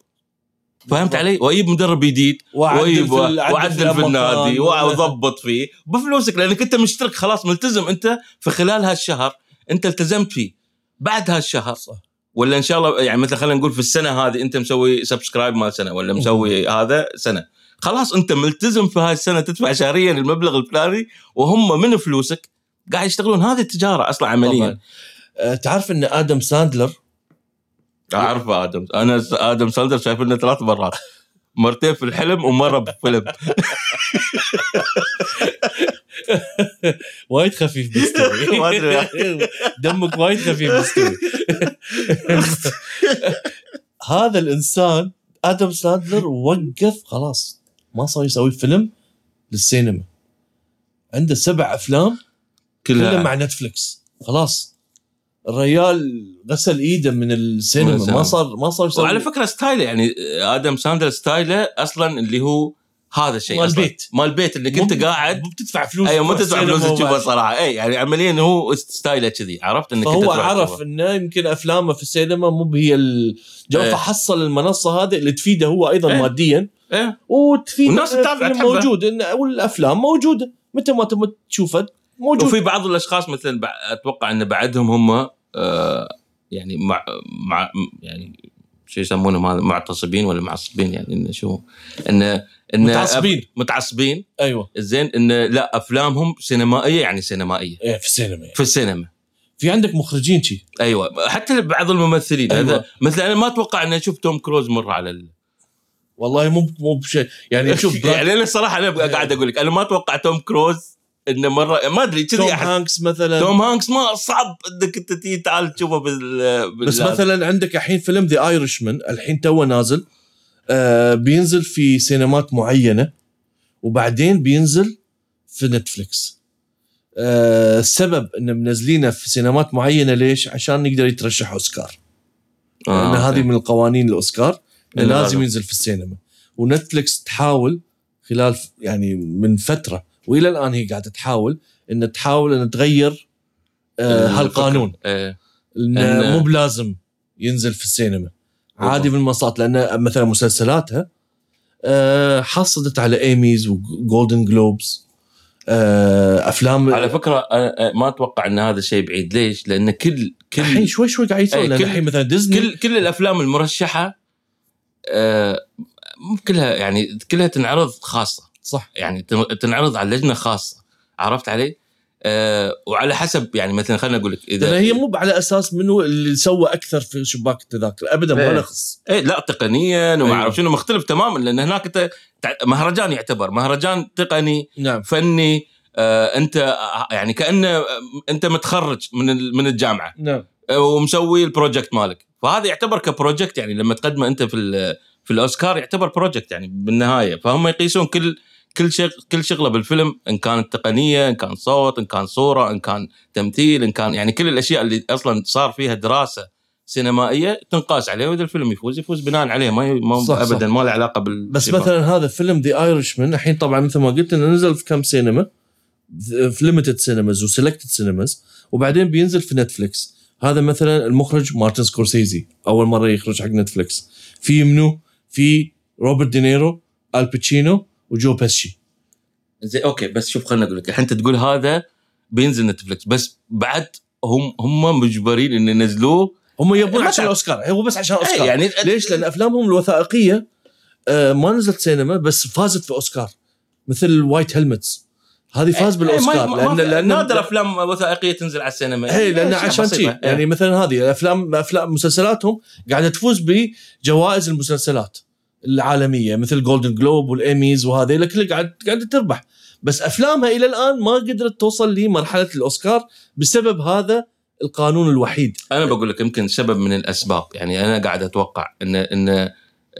فهمت. علي؟ واجيب مدرب جديد وأعدل في. النادي واضبط فيه بفلوسك لأنك انت مشترك خلاص ملتزم انت في خلال هالشهر انت التزمت فيه. بعد هالشهر صح. ولا إن شاء الله يعني مثلا خلينا نقول في السنة هذه انت مسوي subscribe مال سنة ولا مسوي هذا سنة. خلاص انت ملتزم في هاي السنة تدفع شهريا المبلغ الفلاني وهم من فلوسك قاعد يشتغلون. هذه التجارة أصلا عمليا. طبعا. آه، تعرف إن آدم ساندلر أعرف آدم. أنا آدم ساندلر شايف لنا ثلاث مرات. مرتين في الحلم ومرة بفيلم وايد خفيف بال story ما أدري. دمك وايد خفيف بال story هذا الإنسان آدم ساندلر وقف خلاص. ما صار يسوي فيلم للسينما. عنده سبع أفلام كلها. كلها مع نتفلكس خلاص. الريال غسل ايده من السينما. ما صار ما صار وعلى فكرة ستايله يعني آدم ساندر ستايله أصلا اللي هو هذا الشيء مال أصلاً. بيت. مال بيت انك انت مو- قاعد مو بتدفع فلوس أيوه ما تدفع فلوس تشوفها وبعد. صراحة اي يعني عمليا هو style ه كذي عرفت إنك تروح عرف. إنه يمكن أفلامه في السينما مو هي الجو إيه. فحصل المنصة هذه اللي تفيده هو أيضا إيه. ماديا إيه وتفيد تحبه. موجود والأفلام موجودة متى ما تبغى تشوفها موجود وفي بعض الأشخاص مثلا أتوقع إن بعدهم هم آه يعني مع مع يعني شو يسمونهم هذا معتصبين ولا معصبين يعني انه شو انه انه متعصبين. متعصبين أيوه زين انه لا أفلامهم سينمائية يعني سينمائية إيه في السينما يعني. في السينما في عندك مخرجين شي أيوه حتى بعض الممثلين أيوة. هذا مثلا أنا ما أتوقع إني أشوف توم كروز مرة على ال... والله مو مو بشيء يعني شوف يعني أنا الصراحه أنا. قاعد أقول لك أنا ما أتوقع توم كروز إنه مره ما أدري توم كذي أحس هانكس مثلا. توم هانكس ما صعب إنك أنت تيجي تعال تشوفه بال, بال... بس مثلا عندك الحين فيلم The Irishman الحين توه نازل. آه بينزل في سينمات معينة وبعدين بينزل في نتفليكس. آه السبب إن منزلينه في سينمات معينة ليش؟ عشان يقدر يترشح أوسكار. آه لأن هذه. من القوانين الأوسكار لازم. ينزل في السينما. ونتفلكس تحاول خلال يعني من فترة وإلى الآن هي قاعدة تحاول إن تحاول إن تغير آه. هالقانون إيه. انه مو بلازم ينزل في السينما عادي. بالمنصات لأن مثلا مسلسلاتها آه، حصلت على إيميز وجولدن جلوبز آه، أفلام على فكرة أنا ما أتوقع إن هذا الشيء بعيد ليش؟ لأن كل الحين كل شوي شوي قاعد يسوي إيه، الحين مثلا ديزني كل كل الأفلام المرشحة آه، كلها يعني كلها تنعرض خاصة صح يعني تن- تنعرض على لجنة خاصة عرفت علي؟ آه وعلى حسب يعني مثلا خليني أقول لك إذا هي مو على أساس منو اللي سوى أكثر في شباك التذاكر ابدا إيه. ولا خص إيه لا تقنيا وما أيوة. أعرف شنو مختلف تماما لأن هناك انت مهرجان يعتبر مهرجان تقني نعم فني آه أنت يعني كأنه أنت متخرج من من الجامعة نعم آه، ومسوي ال project مالك فهذا يعتبر ك project يعني لما تقدمه أنت في في الأوسكار يعتبر project يعني بالنهاية فهم يقيسون كل كل شغل كل شغلة بالفيلم إن كانت تقنية إن كان صوت إن كان صورة إن كان تمثيل إن كان يعني كل الأشياء اللي أصلا صار فيها دراسة سينمائية تنقاس عليه وإذا الفيلم يفوز يفوز بناء عليه. ما ما صح، صح. ابدا ما له علاقة بال بس مثلا هذا فيلم The Irishman الحين طبعا مثل ما قلت إنه نزل في كم سينما؟ في limited cinemas و selected cinemas وبعدين بينزل في نتفلكس هذا مثلا المخرج مارتن سكورسيزي أول مرة يخرج حق نتفلكس في منو؟ في روبرت دينيرو آل باتشينو وجو بيسشي زين okay بس شوف خليني أقول لك الحين أنت تقول هذا بينزل نتفلكس بس بعد هم هم مجبرين إن ينزلوه هم يبون؟ عشان الأوسكار هو بس عشان إيه، اوسكار يعني ليش؟ لأن أفلامهم الوثائقية آه، ما نزلت سينما بس فازت في اوسكار مثل White Helmets هذه فاز بالأوسكار إيه، ما- ما- لأن لأن نادر أفلام وثائقية تنزل على السينما اي لأن أشياء عشان. شيء إيه. يعني مثلا هذه الافلام أفلام مسلسلاتهم قاعدة تفوز بجوائز المسلسلات العالمية مثل Golden Globe وال Emmys وهذه لك كلها قاعد قاعدة تربح. بس أفلامها إلى الآن ما قدرت توصل لمرحلة الأوسكار بسبب هذا القانون الوحيد. أنا بقول لك يمكن سبب من الأسباب. يعني أنا قاعد أتوقع ان إن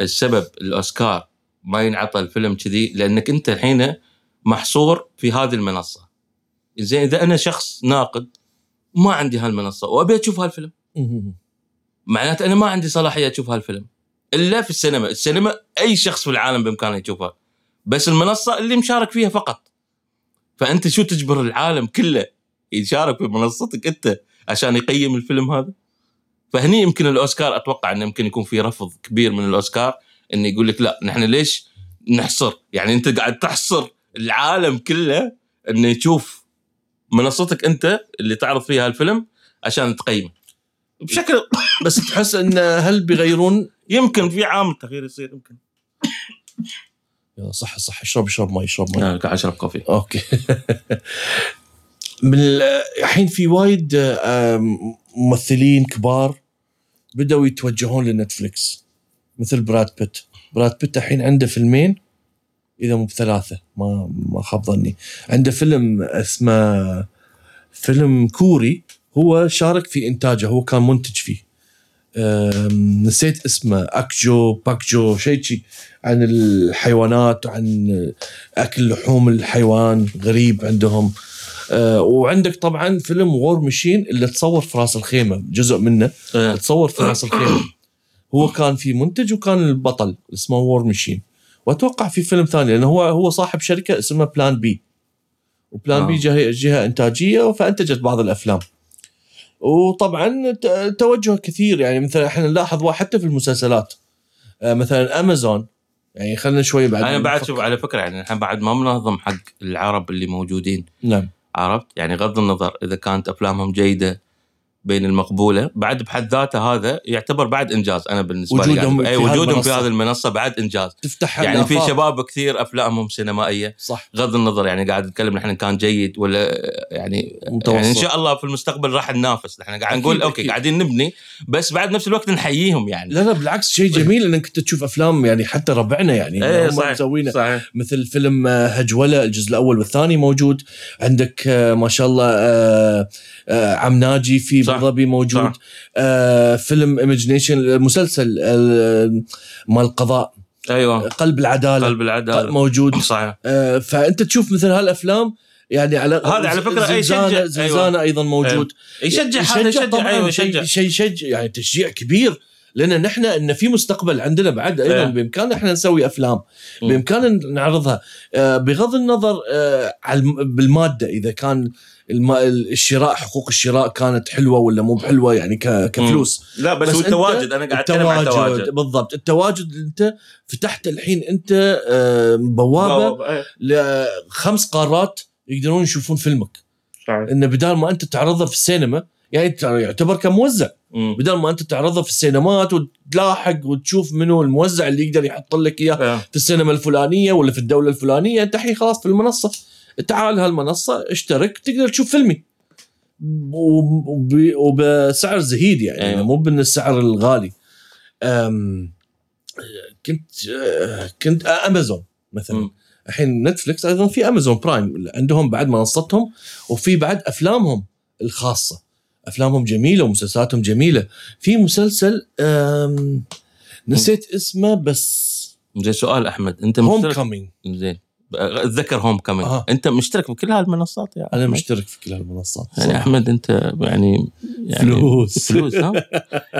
السبب الأوسكار ما ينعطى الفيلم كذي لأنك أنت الحين محصور في هذه المنصة. زين إذا أنا شخص ناقد ما عندي هالمنصة وأبي أشوف هالفيلم. معناته أنا ما عندي صلاحية أشوف هالفيلم. إلا في السينما، السينما أي شخص في العالم بإمكانه يشوفها. بس المنصة اللي مشارك فيها فقط. فأنت شو تجبر العالم كله يشارك في منصتك أنت عشان يقيم الفيلم هذا؟ فهني يمكن الأوسكار أتوقع إنه يمكن يكون في رفض كبير من الأوسكار إنه يقول لك لا نحن ليش نحصر؟ يعني أنت قاعد تحصر العالم كله إنه يشوف منصتك أنت اللي تعرض فيها الفيلم عشان تقيمه. بشكل بس تحس إن هل بيغيرون يمكن في عامل تغيير يصير يمكن. يلا صح صح. اشرب اشرب مي اشرب مي لا قاعد أشرب coffee. Okay. من ال- الحين في وايد ممثلين كبار بدأوا يتوجهون لنتفليكس مثل براد بيت. براد بيت الحين عنده فيلمين إذا مو بثلاثة ما ما خاب ظني. عنده فيلم اسمه فيلم كوري هو شارك في إنتاجه هو كان منتج فيه. نسيت اسمه أوكجا أوكجا شيء شي عن الحيوانات وعن أكل لحوم الحيوان غريب عندهم. أه، وعندك طبعا فيلم War Machine اللي تصور في راس الخيمة جزء منه إيه. تصور في راس الخيمة. هو كان في منتج وكان البطل اسمه War Machine وأتوقع في فيلم ثاني لأنه هو هو صاحب شركة اسمها Plan B و Plan آه. B جهة إنتاجية فأنتجت بعض الأفلام. وطبعا توجه كثير. يعني مثلا إحنا نلاحظ حتى في المسلسلات آه، مثلا امازون يعني خلينا شوي بعد أنا بعد. شوف على فكرة يعني الحين بعد ما منظم حق العرب اللي موجودين. نعم. عرفت؟ يعني غض النظر إذا كانت أفلامهم جيدة بين المقبولة. بعد بحد ذاته هذا يعتبر بعد إنجاز أنا بالنسبة لي وجودهم يعني. أي في هذه وجودهم في. هذه المنصة بعد إنجاز. تفتح يعني في الآفاق. شباب كثير أفلامهم سينمائية. صح. غض النظر يعني قاعد نتكلم نحن كان جيد ولا يعني متوسط. يعني إن شاء الله في المستقبل راح ننافس. إحنا قاعد أكيد، نقول أوكي أكيد. قاعدين نبني بس بعد نفس الوقت نحييهم يعني. لا لا بالعكس شيء جميل إنك أنت تشوف أفلام يعني حتى ربعنا يعني إيه هم صحيح مثل فيلم آه، هجوله الجزء الأول والثاني موجود. عندك آه، ما شاء الله آه، عم ناجي في صح. ابو ظبي موجود. صح. آه، فيلم ايمجنيشن مسلسل آه، مال القضاء أيوه. قلب العدالة. قلب العدالة. موجود. صحيح. آه، فأنت تشوف مثل هالأفلام يعني على هذا على أي زنزانه شجع. زنزانه أيضا موجود. يشجع هذا يشجع طبعا. أيوه يشجع. شيء شيء يعني تشجيع كبير. لأن نحن إن في مستقبل عندنا بعد أيضا إيه. بامكاننا إحنا نسوي أفلام. بامكاننا نعرضها. آه، بغض النظر آه، بالمادة إذا كان الشراء حقوق الشراء كانت حلوة ولا مو بحلوة؟ يعني ك- كفلوس. لا بس, بس التواجد أنا قاعد أتكلم عن التواجد بالضبط. التواجد أنت فتحت الحين أنت آه، بوابة إيه. لخمس قارات يقدرون يشوفون فيلمك. صحيح. إنه بدال ما أنت تعرضه في السينما يعني يعتبر كموزع. مم. بدل ما أنت تعرضه في السينمات وتلاحق وتشوف منو الموزع اللي يقدر يحط لك إياه آه. في السينما الفلانية ولا في الدولة الفلانية أنت الحين خلاص في المنصة. تعال هالمنصة اشترك تقدر تشوف فيلمي. وب- وب- وبسعر زهيد يعني أيوة. مو بالسعر الغالي. أم كنت كنت امازون مثلا. الحين نتفلكس أيضا في امازون برايم عندهم بعد منصتهم وفي بعد أفلامهم الخاصة. أفلامهم جميلة ومسلسلاتهم جميلة. في مسلسل نسيت اسمه بس زين سؤال أحمد. أنت Homecoming زين. اتذكر Homecoming آه. انت مشترك بكل هالمنصات يا أنا؟ مشترك في كل هالمنصات يعني صراحة. أحمد أنت يعني يعني فلوس. فلوس ها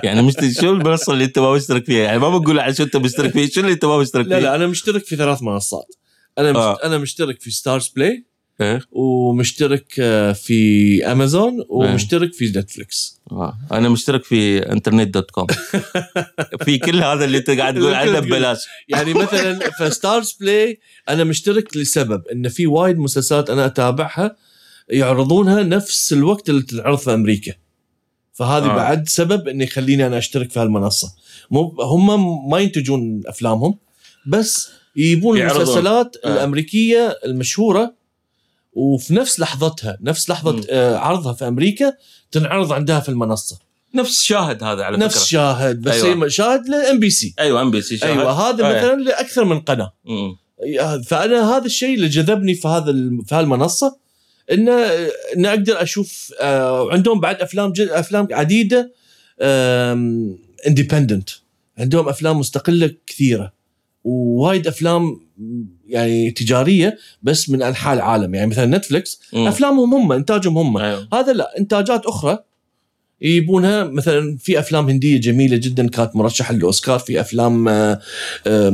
يعني مشترك شو المنصة اللي أنت ما مشترك فيها يعني ما بقول عن شو أنت مشترك فيه شو اللي أنت ما مشترك فيه لا لا أنا مشترك في ثلاث منصات أنا. آه. أنا مشترك في ستارز بلاي إيه؟ ومشترك آه، في امازون ومشترك في نتفلكس آه. أنا مشترك في انترنت dot com في كل هذا اللي أنت قاعد تقول عنه ببلاش يعني مثلا في ستارز بلاي أنا مشترك لسبب إن في وايد مسلسلات أنا أتابعها يعرضونها نفس الوقت اللي تنعرض في أمريكا فهذه آه. بعد سبب انه يخليني أنا أشترك في هالمنصة مو هم ما ينتجون أفلامهم بس يجيبون. المسلسلات. آه. الأمريكية المشهورة وفي نفس لحظتها نفس لحظة. آه عرضها في أمريكا تنعرض عندها في المنصة نفس شاهد هذا على نفس فكرة شاهد بس أيوة. شاهد لام بي سي أيوه ام بي سي شاهد أيوه هذا أيوة. مثلا لأكثر من قناة مم. فأنا هذا الشيء اللي جذبني في هذا في هالمنصه انه إن أقدر أشوف آه، عندهم بعد أفلام أفلام عديدة independent عندهم أفلام مستقلة كثيرة ووايد أفلام يعني تجارية بس من أنحاء العالم. يعني مثلا Netflix مم. أفلامهم هم إنتاجهم هم. أيوه. هذا لا إنتاجات أخرى يجيبونها. مثلا في أفلام هندية جميلة جدا كانت مرشحة للأوسكار. في أفلام آه، آه،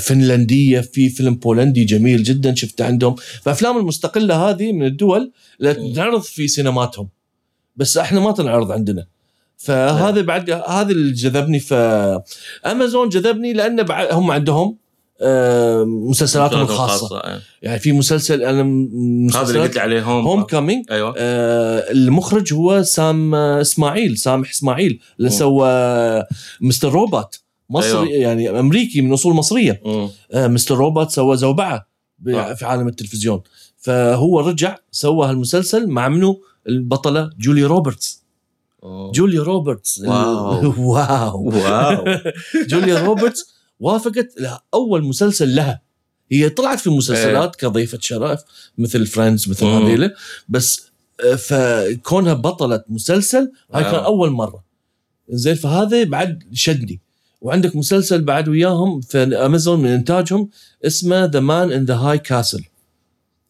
فنلندية. في فيلم بولندي جميل جدا شفته عندهم. فأفلام المستقلة هذه من الدول. تنعرض في سينماتهم. بس إحنا ما تنعرض عندنا. فهذا بعد هذا اللي جذبني فامازون جذبني لأن هم عندهم آه، مسلسلاتهم الخاصة أيوة. يعني في مسلسل أنا هذا اللي قلت عليه Home Homecoming أيوه آه المخرج هو سام آه، إسماعيل سامح إسماعيل اللي. سوى Mr. Robot مصري أيوة. يعني أمريكي من أصول مصرية. آه Mr. Robot سوى زوبعة آه. في عالم التلفزيون فهو رجع سوى هالمسلسل مع منو البطلة جولي روبرتس. جوليا روبرتس. Wow. Wow. Wow. جوليا روبرتس وافقت لها أول مسلسل لها. هي طلعت في مسلسلات كضيفة شرف مثل Friends مثل. هذيله بس آه، فكونها بطلة مسلسل هاي. كان أول مرة. زين فهذا بعد شدني. وعندك مسلسل بعد وياهم في امازون من إنتاجهم اسمه The Man in the High Castle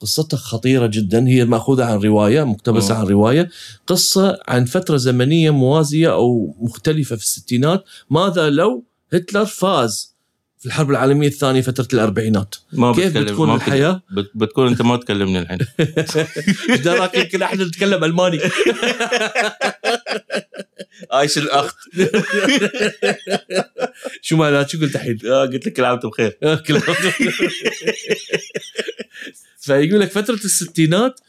قصته خطيرة جدا. هي مأخوذة عن رواية مقتبسة مم. عن رواية. قصة عن فترة زمنية موازية أو مختلفة في الستينات. ماذا لو هتلر فاز في الحرب العالمية الثانية فترة الأربعينات؟ ما كيف بتكلم- بتكون ما الحياة؟ بت- بتكون أنت ما تكلمني الحين. إيش دراك يمكن إحنا نتكلم ألماني. عايش الأخت. شو معناته؟ شو قلت الحين؟ آه، قلت لك كل عام بخير. فيقول لك فترة الستينات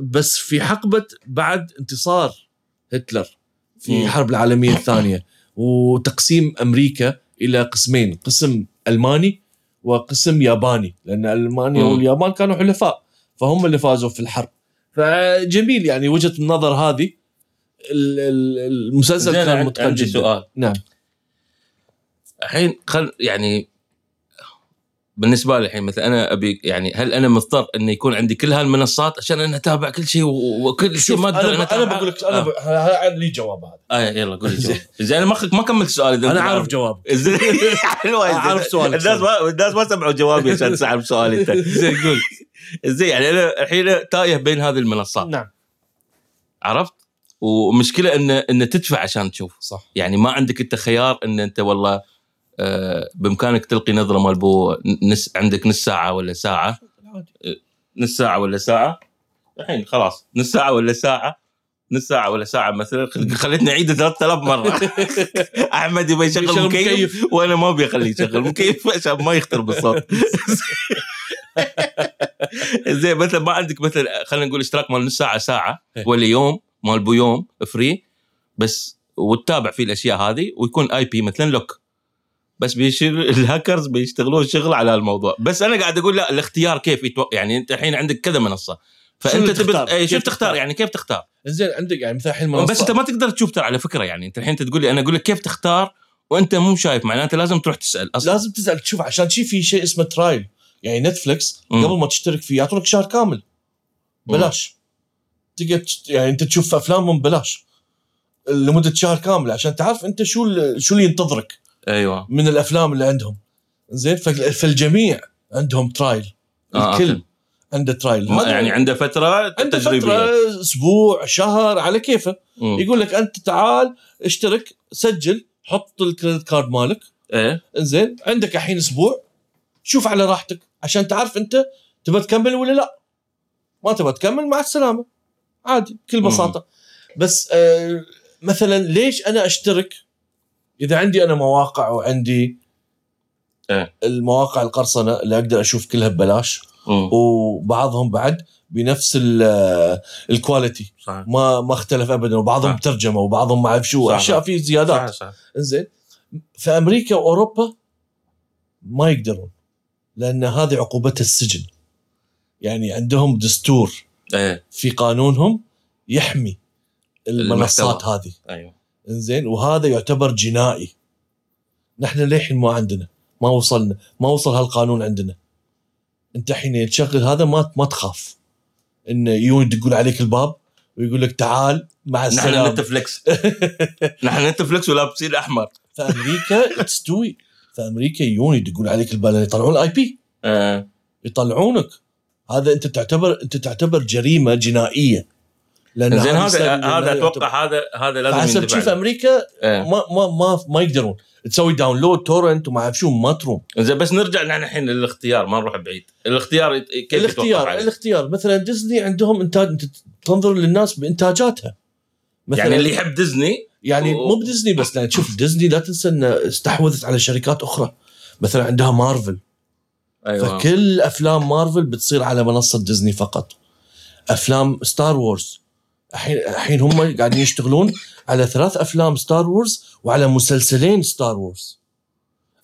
بس في حقبة بعد انتصار هتلر في. الحرب العالمية الثانية. وتقسيم أمريكا إلى قسمين قسم ألماني وقسم ياباني لأن ألمانيا مم. واليابان كانوا حلفاء فهم اللي فازوا في الحرب. فجميل يعني وجهة النظر هذه ال- ال- المسلسل كان متقن عندي جدا. سؤال. نعم. الحين خل يعني بالنسبة لي الحين مثلا أنا أبي يعني هل أنا مضطر إنه يكون عندي كل هالمنصات عشان أنا أتابع كل شيء وكل شيء ما أقدر أنا؟ أنا بقول لك أنا آه. لي جواب هذا. آه يلا قول لي جواب. زين أنا ما ما كملت سؤالي أنا عارف جواب. زين. حلوة أعرف سؤالك. الناس ما الناس ما سمعوا جوابي عشان تسأل سؤالي أنت. زين قول. زين يعني أنا الحين تايه بين هذه المنصات. نعم. عرفت؟ ومشكلة ان إن تدفع عشان تشوف. صح. يعني ما عندك أنت خيار إن أنت والله بإمكانك تلقي نظرة مال بو نس عندك نص ساعة ولا ساعة؟ نص ساعة ولا ساعة؟ الحين خلاص نص ساعة ولا ساعة؟ نص ساعة ولا ساعة مثلا خل- خلتني اعيده 3000 مرة. أحمد يبي يشغل مكيف, وأنا ما أبي أخليه يشغل مكيف عشان ما يخترب الصوت زين مثلا ما عندك مثلا خلينا نقول اشتراك مال نص ساعة ساعة إيه. ولا يوم مال بيوم free بس وتتابع فيه الأشياء هذه ويكون IP مثلا lock. بس بيشيل الهاكرز بيشتغلون شغل على الموضوع. بس أنا قاعد أقول لا الاختيار كيف يتو... يعني أنت الحين عندك كذا منصة. فأنت تبي تختار؟ اي شو كيف تختار؟ يعني كيف تختار؟ زين عندك يعني مثلا الحين بس أنت ما تقدر تشوف ترى على فكرة يعني. أنت الحين تقول لي أنا أقول لك كيف تختار؟ وأنت مو شايف معناته لازم تروح تسأل أصلا. لازم تسأل تشوف عشان شي في شيء اسمه trial يعني Netflix. قبل ما تشترك فيه يعطونك شهر كامل. بلاش. تقدر يعني أنت تشوف أفلامهم ببلاش لمدة شهر كامل عشان تعرف أنت شو شو اللي ينتظرك. أيوه. من الأفلام اللي عندهم. زين؟ فال- فالجميع عندهم trial. آه، الكل okay. عنده trial. يعني عنده فترة عنده تجريبيه فتره أسبوع شهر على كيفه. يقول لك أنت تعال اشترك سجل حط ال credit card مالك. إيه. إنزين عندك الحين أسبوع. شوف على راحتك. عشان تعرف أنت تبى تكمل ولا لا. ما تبى تكمل مع السلامة. عادي بكل بساطة. بس آه مثلا ليش أنا أشترك إذا عندي أنا مواقع وعندي إيه. المواقع القرصنة اللي أقدر أشوف كلها ببلاش مم. وبعضهم بعد بنفس ال- آه، الكواليتي صح ما ما اختلف ابدا وبعضهم صح. ترجمه وبعضهم ما أعرف شو. أشياء فيه زيادات صح صح زين في أمريكا وأوروبا ما يقدرون لأن هذه عقوبتها السجن يعني عندهم دستور إيه في قانونهم يحمي المنصات المحتوى. هذه أيوه إنزين وهذا يعتبر جنائي. نحن للحين ما عندنا ما وصلنا ما وصل هالقانون عندنا. أنت حين تشغل هذا ما ما تخاف. انه يجون يدقون عليك الباب ويقول لك تعال مع نحن السلامة. نتفلكس نحن Netflix ولابسين أحمر. في أمريكا تستوي في أمريكا يجون يدقون عليك الباب يطلعون ال IP آه. يطلعونك. هذا أنت تعتبر أنت تعتبر جريمة جنائية. لأن زين هذا هذا أتوقع هذا هذا لازم شوف في عليه. أمريكا إيه. ما ما ما ما يقدرون. تسوي download torrent وما أعرف شو ما تروم زين بس نرجع نحن الحين للاختيار ما نروح بعيد. الاختيار كيف الاختيار؟ الاختيار. مثلا ديزني عندهم انتاج أنت تنظر للناس بإنتاجاتها. مثلا يعني اللي يحب ديزني يعني و- مو بديزني بس لأن تشوف ديزني لا تنسى ان استحوذت على شركات أخرى. مثلا عندها مارفل. أيوه. فكل أفلام مارفل بتصير على منصة ديزني فقط. أفلام Star Wars الحين الحين هم قاعدين يشتغلون على ثلاث أفلام Star Wars وعلى مسلسلين Star Wars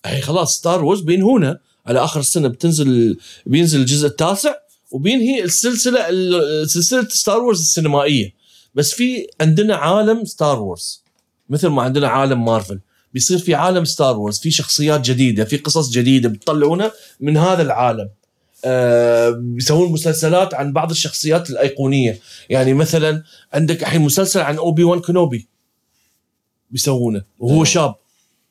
الحين خلاص Star Wars بينهونه على آخر السنة بتنزل بينزل الجزء التاسع وبينهي السلسلة ال- سلسلة Star Wars السينمائية. بس في عندنا عالم Star Wars مثل ما عندنا عالم مارفل بيصير في عالم Star Wars في شخصيات جديدة في قصص جديدة بتطلعونها من هذا العالم. بيسوون مسلسلات عن بعض الشخصيات الأيقونية. يعني مثلا عندك الحين مسلسل عن Obi-Wan Kenobi بيسوونه وهو أيوة. شاب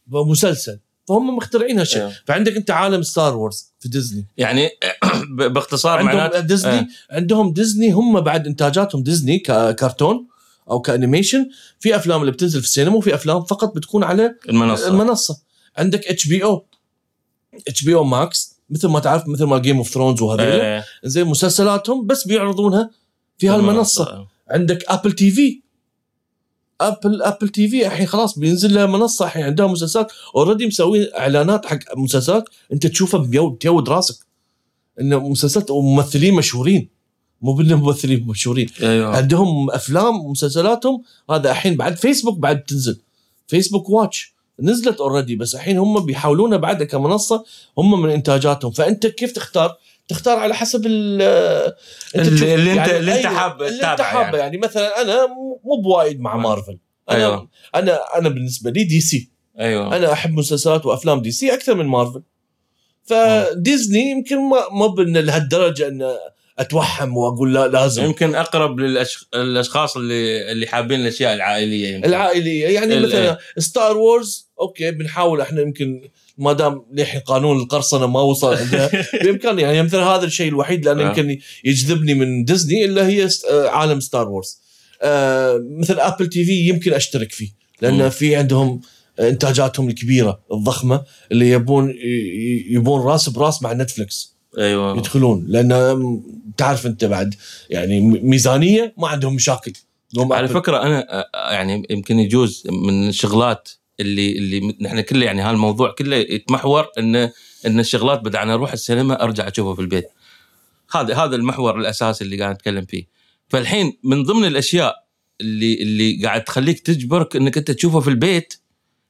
مسلسل. فهم مخترعين هالشيء. أيوة. فعندك أنت عالم Star Wars في ديزني. يعني باختصار عندهم معناته ديزني آه. عندهم ديزني هم بعد إنتاجاتهم ديزني ككرتون أو ك animation. في أفلام اللي بتنزل في السينما وفي أفلام فقط بتكون على المنصة. المنصة. عندك اتش بي أو اتش بي أو ماكس مثل ما تعرف مثل ما Game of Thrones وهذول. زين مسلسلاتهم بس بيعرضونها في هالمنصة. عندك Apple TV Apple Apple TV الحين خلاص بينزل لها منصة الحين عندها مسلسلات. already مسوين إعلانات حق مسلسلات أنت تشوفها بيود تيود راسك. انه مسلسلات وممثلين مشهورين. مو بالله ممثلين مشهورين. أيوه. عندهم أفلام ومسلسلاتهم. هذا الحين بعد فيسبوك بعد تنزل. Facebook Watch نزلت already بس الحين هم بيحاولونها بعدها كمنصة هم من إنتاجاتهم فأنت كيف تختار؟ تختار على حسب ال اللي- تشوف- اللي أنت- اللي أنت أيوة، حاب اللي أنت حابه يعني. يعني. مثلا أنا مو- مو بوايد مع. مارفل أنا أيوة. أنا أنا بالنسبة لي DC أيوه أنا أحب مسلسلات وأفلام DC أكثر من مارفل فديزني يمكن ما ما بان لهالدرجة ان اتوحم وأقول لا لازم يمكن أقرب للأشخاص اللي اللي حابين الأشياء العائلية يمكن. العائلية يعني مثلا Star Wars okay بنحاول إحنا يمكن ما دام للحين قانون القرصنة ما وصل عندنا بامكان يعني مثلا هذا الشيء الوحيد لأنه آه. يمكن يجذبني من ديزني اللي هي آه، عالم Star Wars آه، مثل Apple TV يمكن أشترك فيه لأن. في عندهم إنتاجاتهم الكبيرة الضخمة اللي يبون يبون راس براس مع نتفلكس أيوه. يدخلون لأن تعرف أنت بعد يعني ميزانية ما عندهم مشاكل. على. فكرة أنا يعني يمكن يجوز من الشغلات اللي اللي نحن كله يعني هالموضوع كله يتمحور إن إن الشغلات بدأنا أروح السينما أرجع اشوفها في البيت. هذا هذا المحور الأساسي اللي قاعد نتكلم فيه. فالحين من ضمن الأشياء اللي اللي قاعد تخليك تجبرك إنك أنت تشوفها في البيت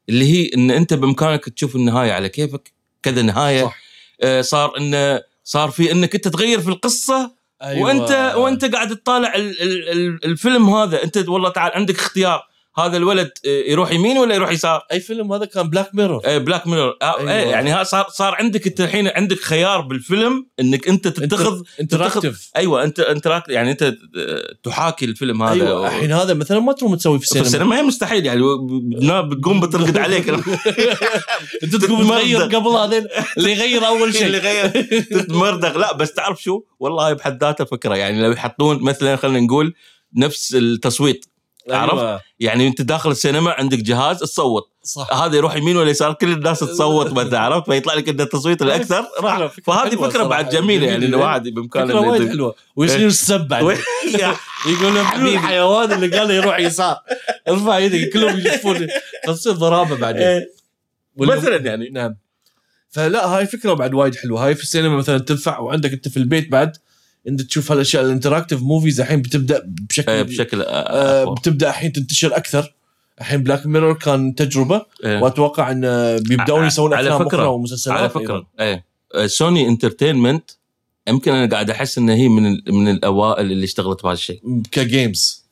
اللي هي إن أنت بإمكانك تشوف النهاية على كيفك كذا نهاية. صح. آه صار انه صار في انك انت تغير في القصة أيوة. وانت وانت قاعد تطالع ال- ال- ال- الفيلم هذا انت والله تعال عندك اختيار هذا الولد آه، يروح يمين ولا يروح يسار؟ أي فيلم؟ هذا كان Black Mirror Black Mirror أيوة. أيوة. يعني ها صار صار عندك أنت الحين عندك خيار بالفيلم إنك أنت تتخذ interactive أيوه أنت أنت يعني أنت آه، تحاكي الفيلم هذا أيوه الحين هذا مثلا ما تروح تسوي في في السينما. السينما. هي مستحيل يعني بتقوم بترقد عليك. أنت تقوم تغير قبل هذا اللي يغير أول شيء. اللي غير تتمردغ لا بس تعرف شو؟ والله بحد ذاته فكرة. يعني لو يحطون مثلا خلينا نقول نفس التصويت. عرفت؟ أيوة. يعني أنت داخل السينما عندك جهاز تصوت. صح. هذا يروح يمين ولا يسار كل الناس تصوت ما عرفت فيطلع لك انت التصويت الأكثر. راح فهذه فكرة بعد. جميلة يعني. انه واحد بإمكانه فكرة وايد حلوة. ويصير السب بعد؟ يا يقول له الحيوان اللي قال يروح يسار. ارفع يدك كلهم يلفون تصير ضرابة بعدين. إيه. مثلا يعني. نعم. فلا هاي فكرة بعد وايد حلوة. هاي في السينما مثلا تنفع وعندك أنت في البيت بعد انت تشوف هالأشياء ال interactive movies الحين بتبدأ بشكل آه، بشكل آه آه، أقوى. بتبدأ الحين تنتشر أكثر. الحين Black Mirror كان تجربة إيه. وأتوقع إن بيبدأون يسوون على أفلام فكرة- أخرى ومسلسلات. على فكرة إيه. آه، Sony Entertainment يمكن أنا قاعد أحس إن هي من من الأوائل اللي اشتغلت بهذا الشيء. ك games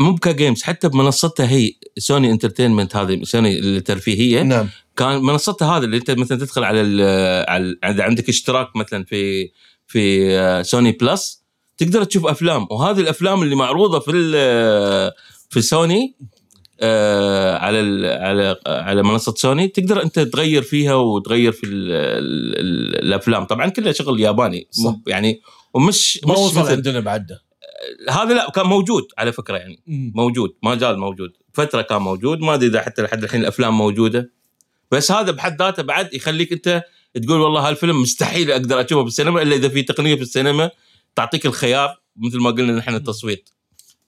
مو ك games حتى بمنصتها هي Sony Entertainment هذه سوني الترفيهيه نعم. كان منصتها هذا اللي أنت مثلا تدخل على ال- على اذا عندك اشتراك مثلا في في آه، Sony Plus تقدر تشوف أفلام وهذه الأفلام اللي معروضة في ال- في سوني آه، على ال- على على منصة سوني تقدر أنت تغير فيها وتغير في ال ال الأفلام. طبعا كلها شغل ياباني صح. يعني ومش ما مش وصل عندنا بعده هذا لا كان موجود على فكرة يعني موجود ما زال موجود. فترة كان موجود ما أدري إذا حتى لحد الحين الأفلام موجودة. بس هذا بحد ذاته بعد يخليك أنت تقول والله هالفيلم مستحيل أقدر أشوفه في السينما إلا إذا في تقنية في السينما تعطيك الخيار مثل ما قلنا نحن التصويت.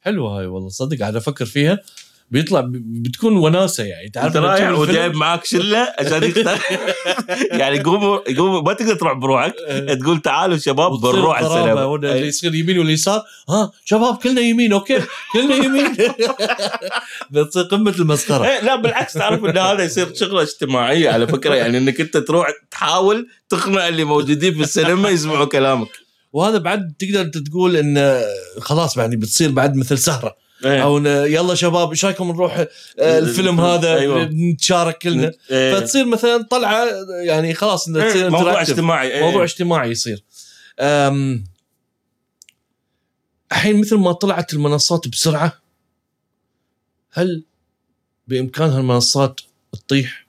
حلوة هاي والله صدق قاعد أفكر فيها. بيطلع بتكون وناسة يعني. تعرف أنت رايح وجايب معاك شلة عشان يختار يعني يقوموا يقوموا ما تقدر تروح بروحك. إيه. تقول تعالوا شباب بنروح السينما. اللي يصير يمين ولا يسار. ها شباب كلنا يمين أوكي. كلنا يمين. بتصير قمة المسخرة. إيه، لا بالعكس تعرف إن هذا يصير شغلة اجتماعية على فكرة. يعني إنك أنت تروح تحاول تقنع اللي موجودين في السينما يسمعوا كلامك. وهذا بعد تقدر أنت تقول إن خلاص يعني بتصير بعد مثل سهرة. إيه. أو يلا شباب إيش رأيكم نروح آه، الفيلم هذا أيوة. نتشارك كلنا إيه. فتصير مثلا طلعة يعني خلاص إنها تصير إيه، موضوع. اجتماعي إيه. موضوع اجتماعي يصير الحين مثل ما طلعت المنصات بسرعة هل بإمكان هالمنصات تطيح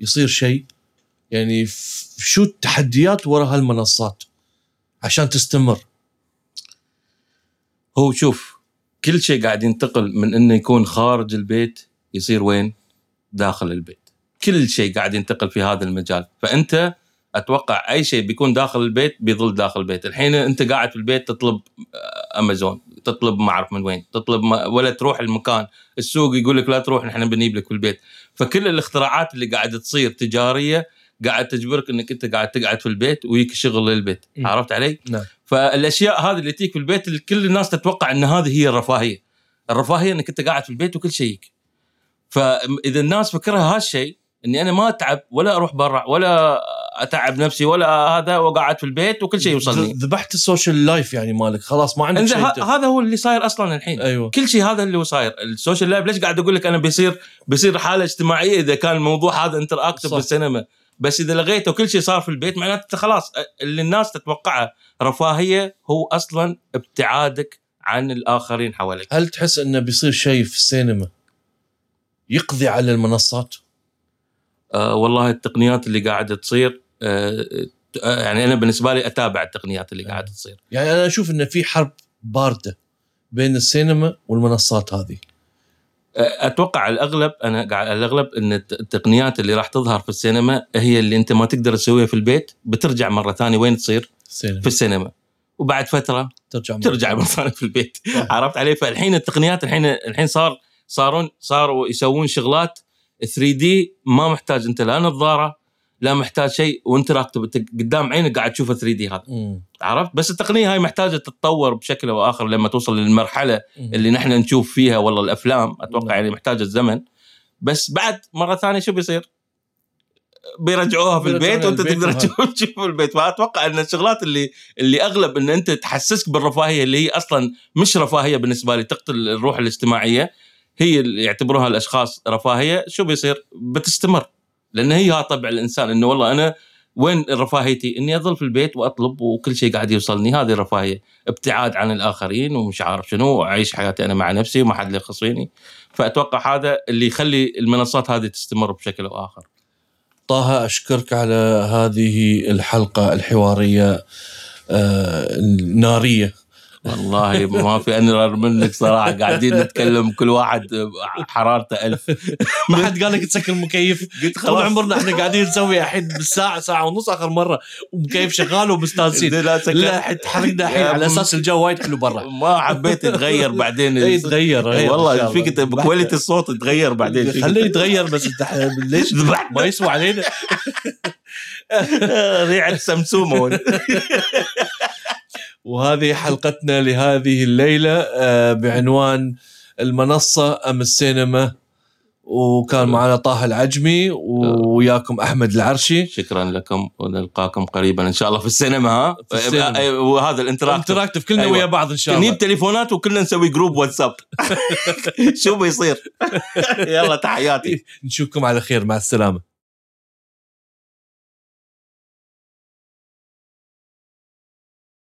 يصير شيء يعني شو التحديات وراء هالمنصات عشان تستمر هو شوف كل شيء قاعد ينتقل من إنه يكون خارج البيت يصير وين؟ داخل البيت. كل شيء قاعد ينتقل في هذا المجال، فأنت أتوقع أي شيء بيكون داخل البيت بيظل داخل البيت، الحين أنت قاعد في البيت تطلب آه، امازون، تطلب ما أعرف من وين، تطلب ما ولا تروح المكان، السوق يقول لك لا تروح نحن بنجيب لك في البيت، فكل الاختراعات اللي قاعدة تصير تجارية قاعد تجبرك إنك أنت قاعد تقعد في البيت ويك شغل للبيت، م. عرفت علي؟ نعم. فالأشياء هذه اللي تجيك في البيت اللي كل الناس تتوقع إن هذه هي الرفاهية الرفاهية إنك أنت قاعد في البيت وكل شيء. فإذا الناس فكرها هالشيء إني أنا ما أتعب ولا أروح برا ولا أتعب نفسي ولا هذا وقاعد في البيت وكل شيء يوصلني ذبحت ال social life يعني مالك خلاص ما عندك شيء هذا هو اللي صاير أصلا الحين أيوه كل شيء هذا اللي هو صاير ال social life ليش قاعد أقول لك أنا بيصير بيصير حالة اجتماعية إذا كان الموضوع هذا interactive. بالسينما بس إذا لغيته وكل شيء صار في البيت معناته خلاص اللي الناس تتوقعه رفاهية هو أصلا ابتعادك عن الآخرين حواليك. هل تحس إنه بيصير شيء في السينما؟ يقضي على المنصات؟ آه والله التقنيات اللي قاعدة تصير آه آه، يعني أنا بالنسبة لي أتابع التقنيات اللي قاعدة تصير. يعني أنا أشوف إنه في حرب باردة بين السينما والمنصات هذه. أتوقع على الأغلب أنا قاعد الأغلب إن الت- التقنيات اللي راح تظهر في السينما هي اللي أنت ما تقدر تسويها في البيت بترجع مرة ثانية وين تصير؟ السينما في السينما وبعد فترة ترجع مرة ترجع. مرة ثانية في البيت. عرفت علي؟ فالحين التقنيات الحين الحين صار صارون صاروا يسوون شغلات 3 دي ما محتاج أنت لا نظارة لا محتاج شيء وانتراكتيف أنت قدام عينك قاعد تشوفه 3 دي هذا مم. عرفت بس التقنية هاي محتاجة تتطور بشكل أو آخر لما توصل للمرحلة اللي نحن نشوف فيها والله الأفلام أتوقع نعم. يعني محتاجة الزمن بس بعد مرة ثانية شو بيصير؟ بيرجعوها في البيت وأنت تقدر. تشوف تشوف في البيت فأتوقع إن الشغلات اللي اللي أغلب إن أنت تحسسك بالرفاهية اللي هي أصلا مش رفاهية بالنسبة لي تقتل الروح الاجتماعية هي اللي يعتبروها الأشخاص رفاهية شو بيصير؟ بتستمر لأن هي طبع الإنسان إنه والله أنا وين رفاهيتي؟ إني أظل في البيت وأطلب وكل شيء قاعد يوصلني هذه الرفاهيه، ابتعاد عن الآخرين ومش عارف شنو وأعيش حياتي أنا مع نفسي وما حد يخص فيني. فأتوقع هذا اللي يخلي المنصات هذه تستمر بشكل أو آخر. طه أشكرك على هذه الحلقة الحوارية آه، الناريه والله ما في انرر منك صراحة قاعدين نتكلم كل واحد حرارته ألف. ما حد قال لك تسكر المكيف. قلت طول عمرنا إحنا قاعدين نسوي الحين بالساعة ساعة ونص آخر مرة ومكيف شغال ومستانسين. لا. لا حد تحرقنا الحين على أساس الجو وايد حلو برا. ما حبيت يتغير بعدين إيه، يتغير شاء والله الله. فيك quality الصوت يتغير بعدين. خليه يتغير بس انت ليش؟ ما يسوى علينا. ريحه سمسومة. وهذه حلقتنا لهذه الليلة آه، بعنوان المنصة أم السينما؟ وكان معنا طه العجمي وياكم أحمد العرشي. شكرا لكم ونلقاكم قريبا إن شاء الله في السينما ها؟ في السينما. أي- وهذا ال interactive. interactive كلنا أيوة. ويا بعض إن شاء الله. نجيب تليفونات وكلنا نسوي group WhatsApp. شو بيصير؟ يلا تحياتي. نشوفكم على خير مع السلامة.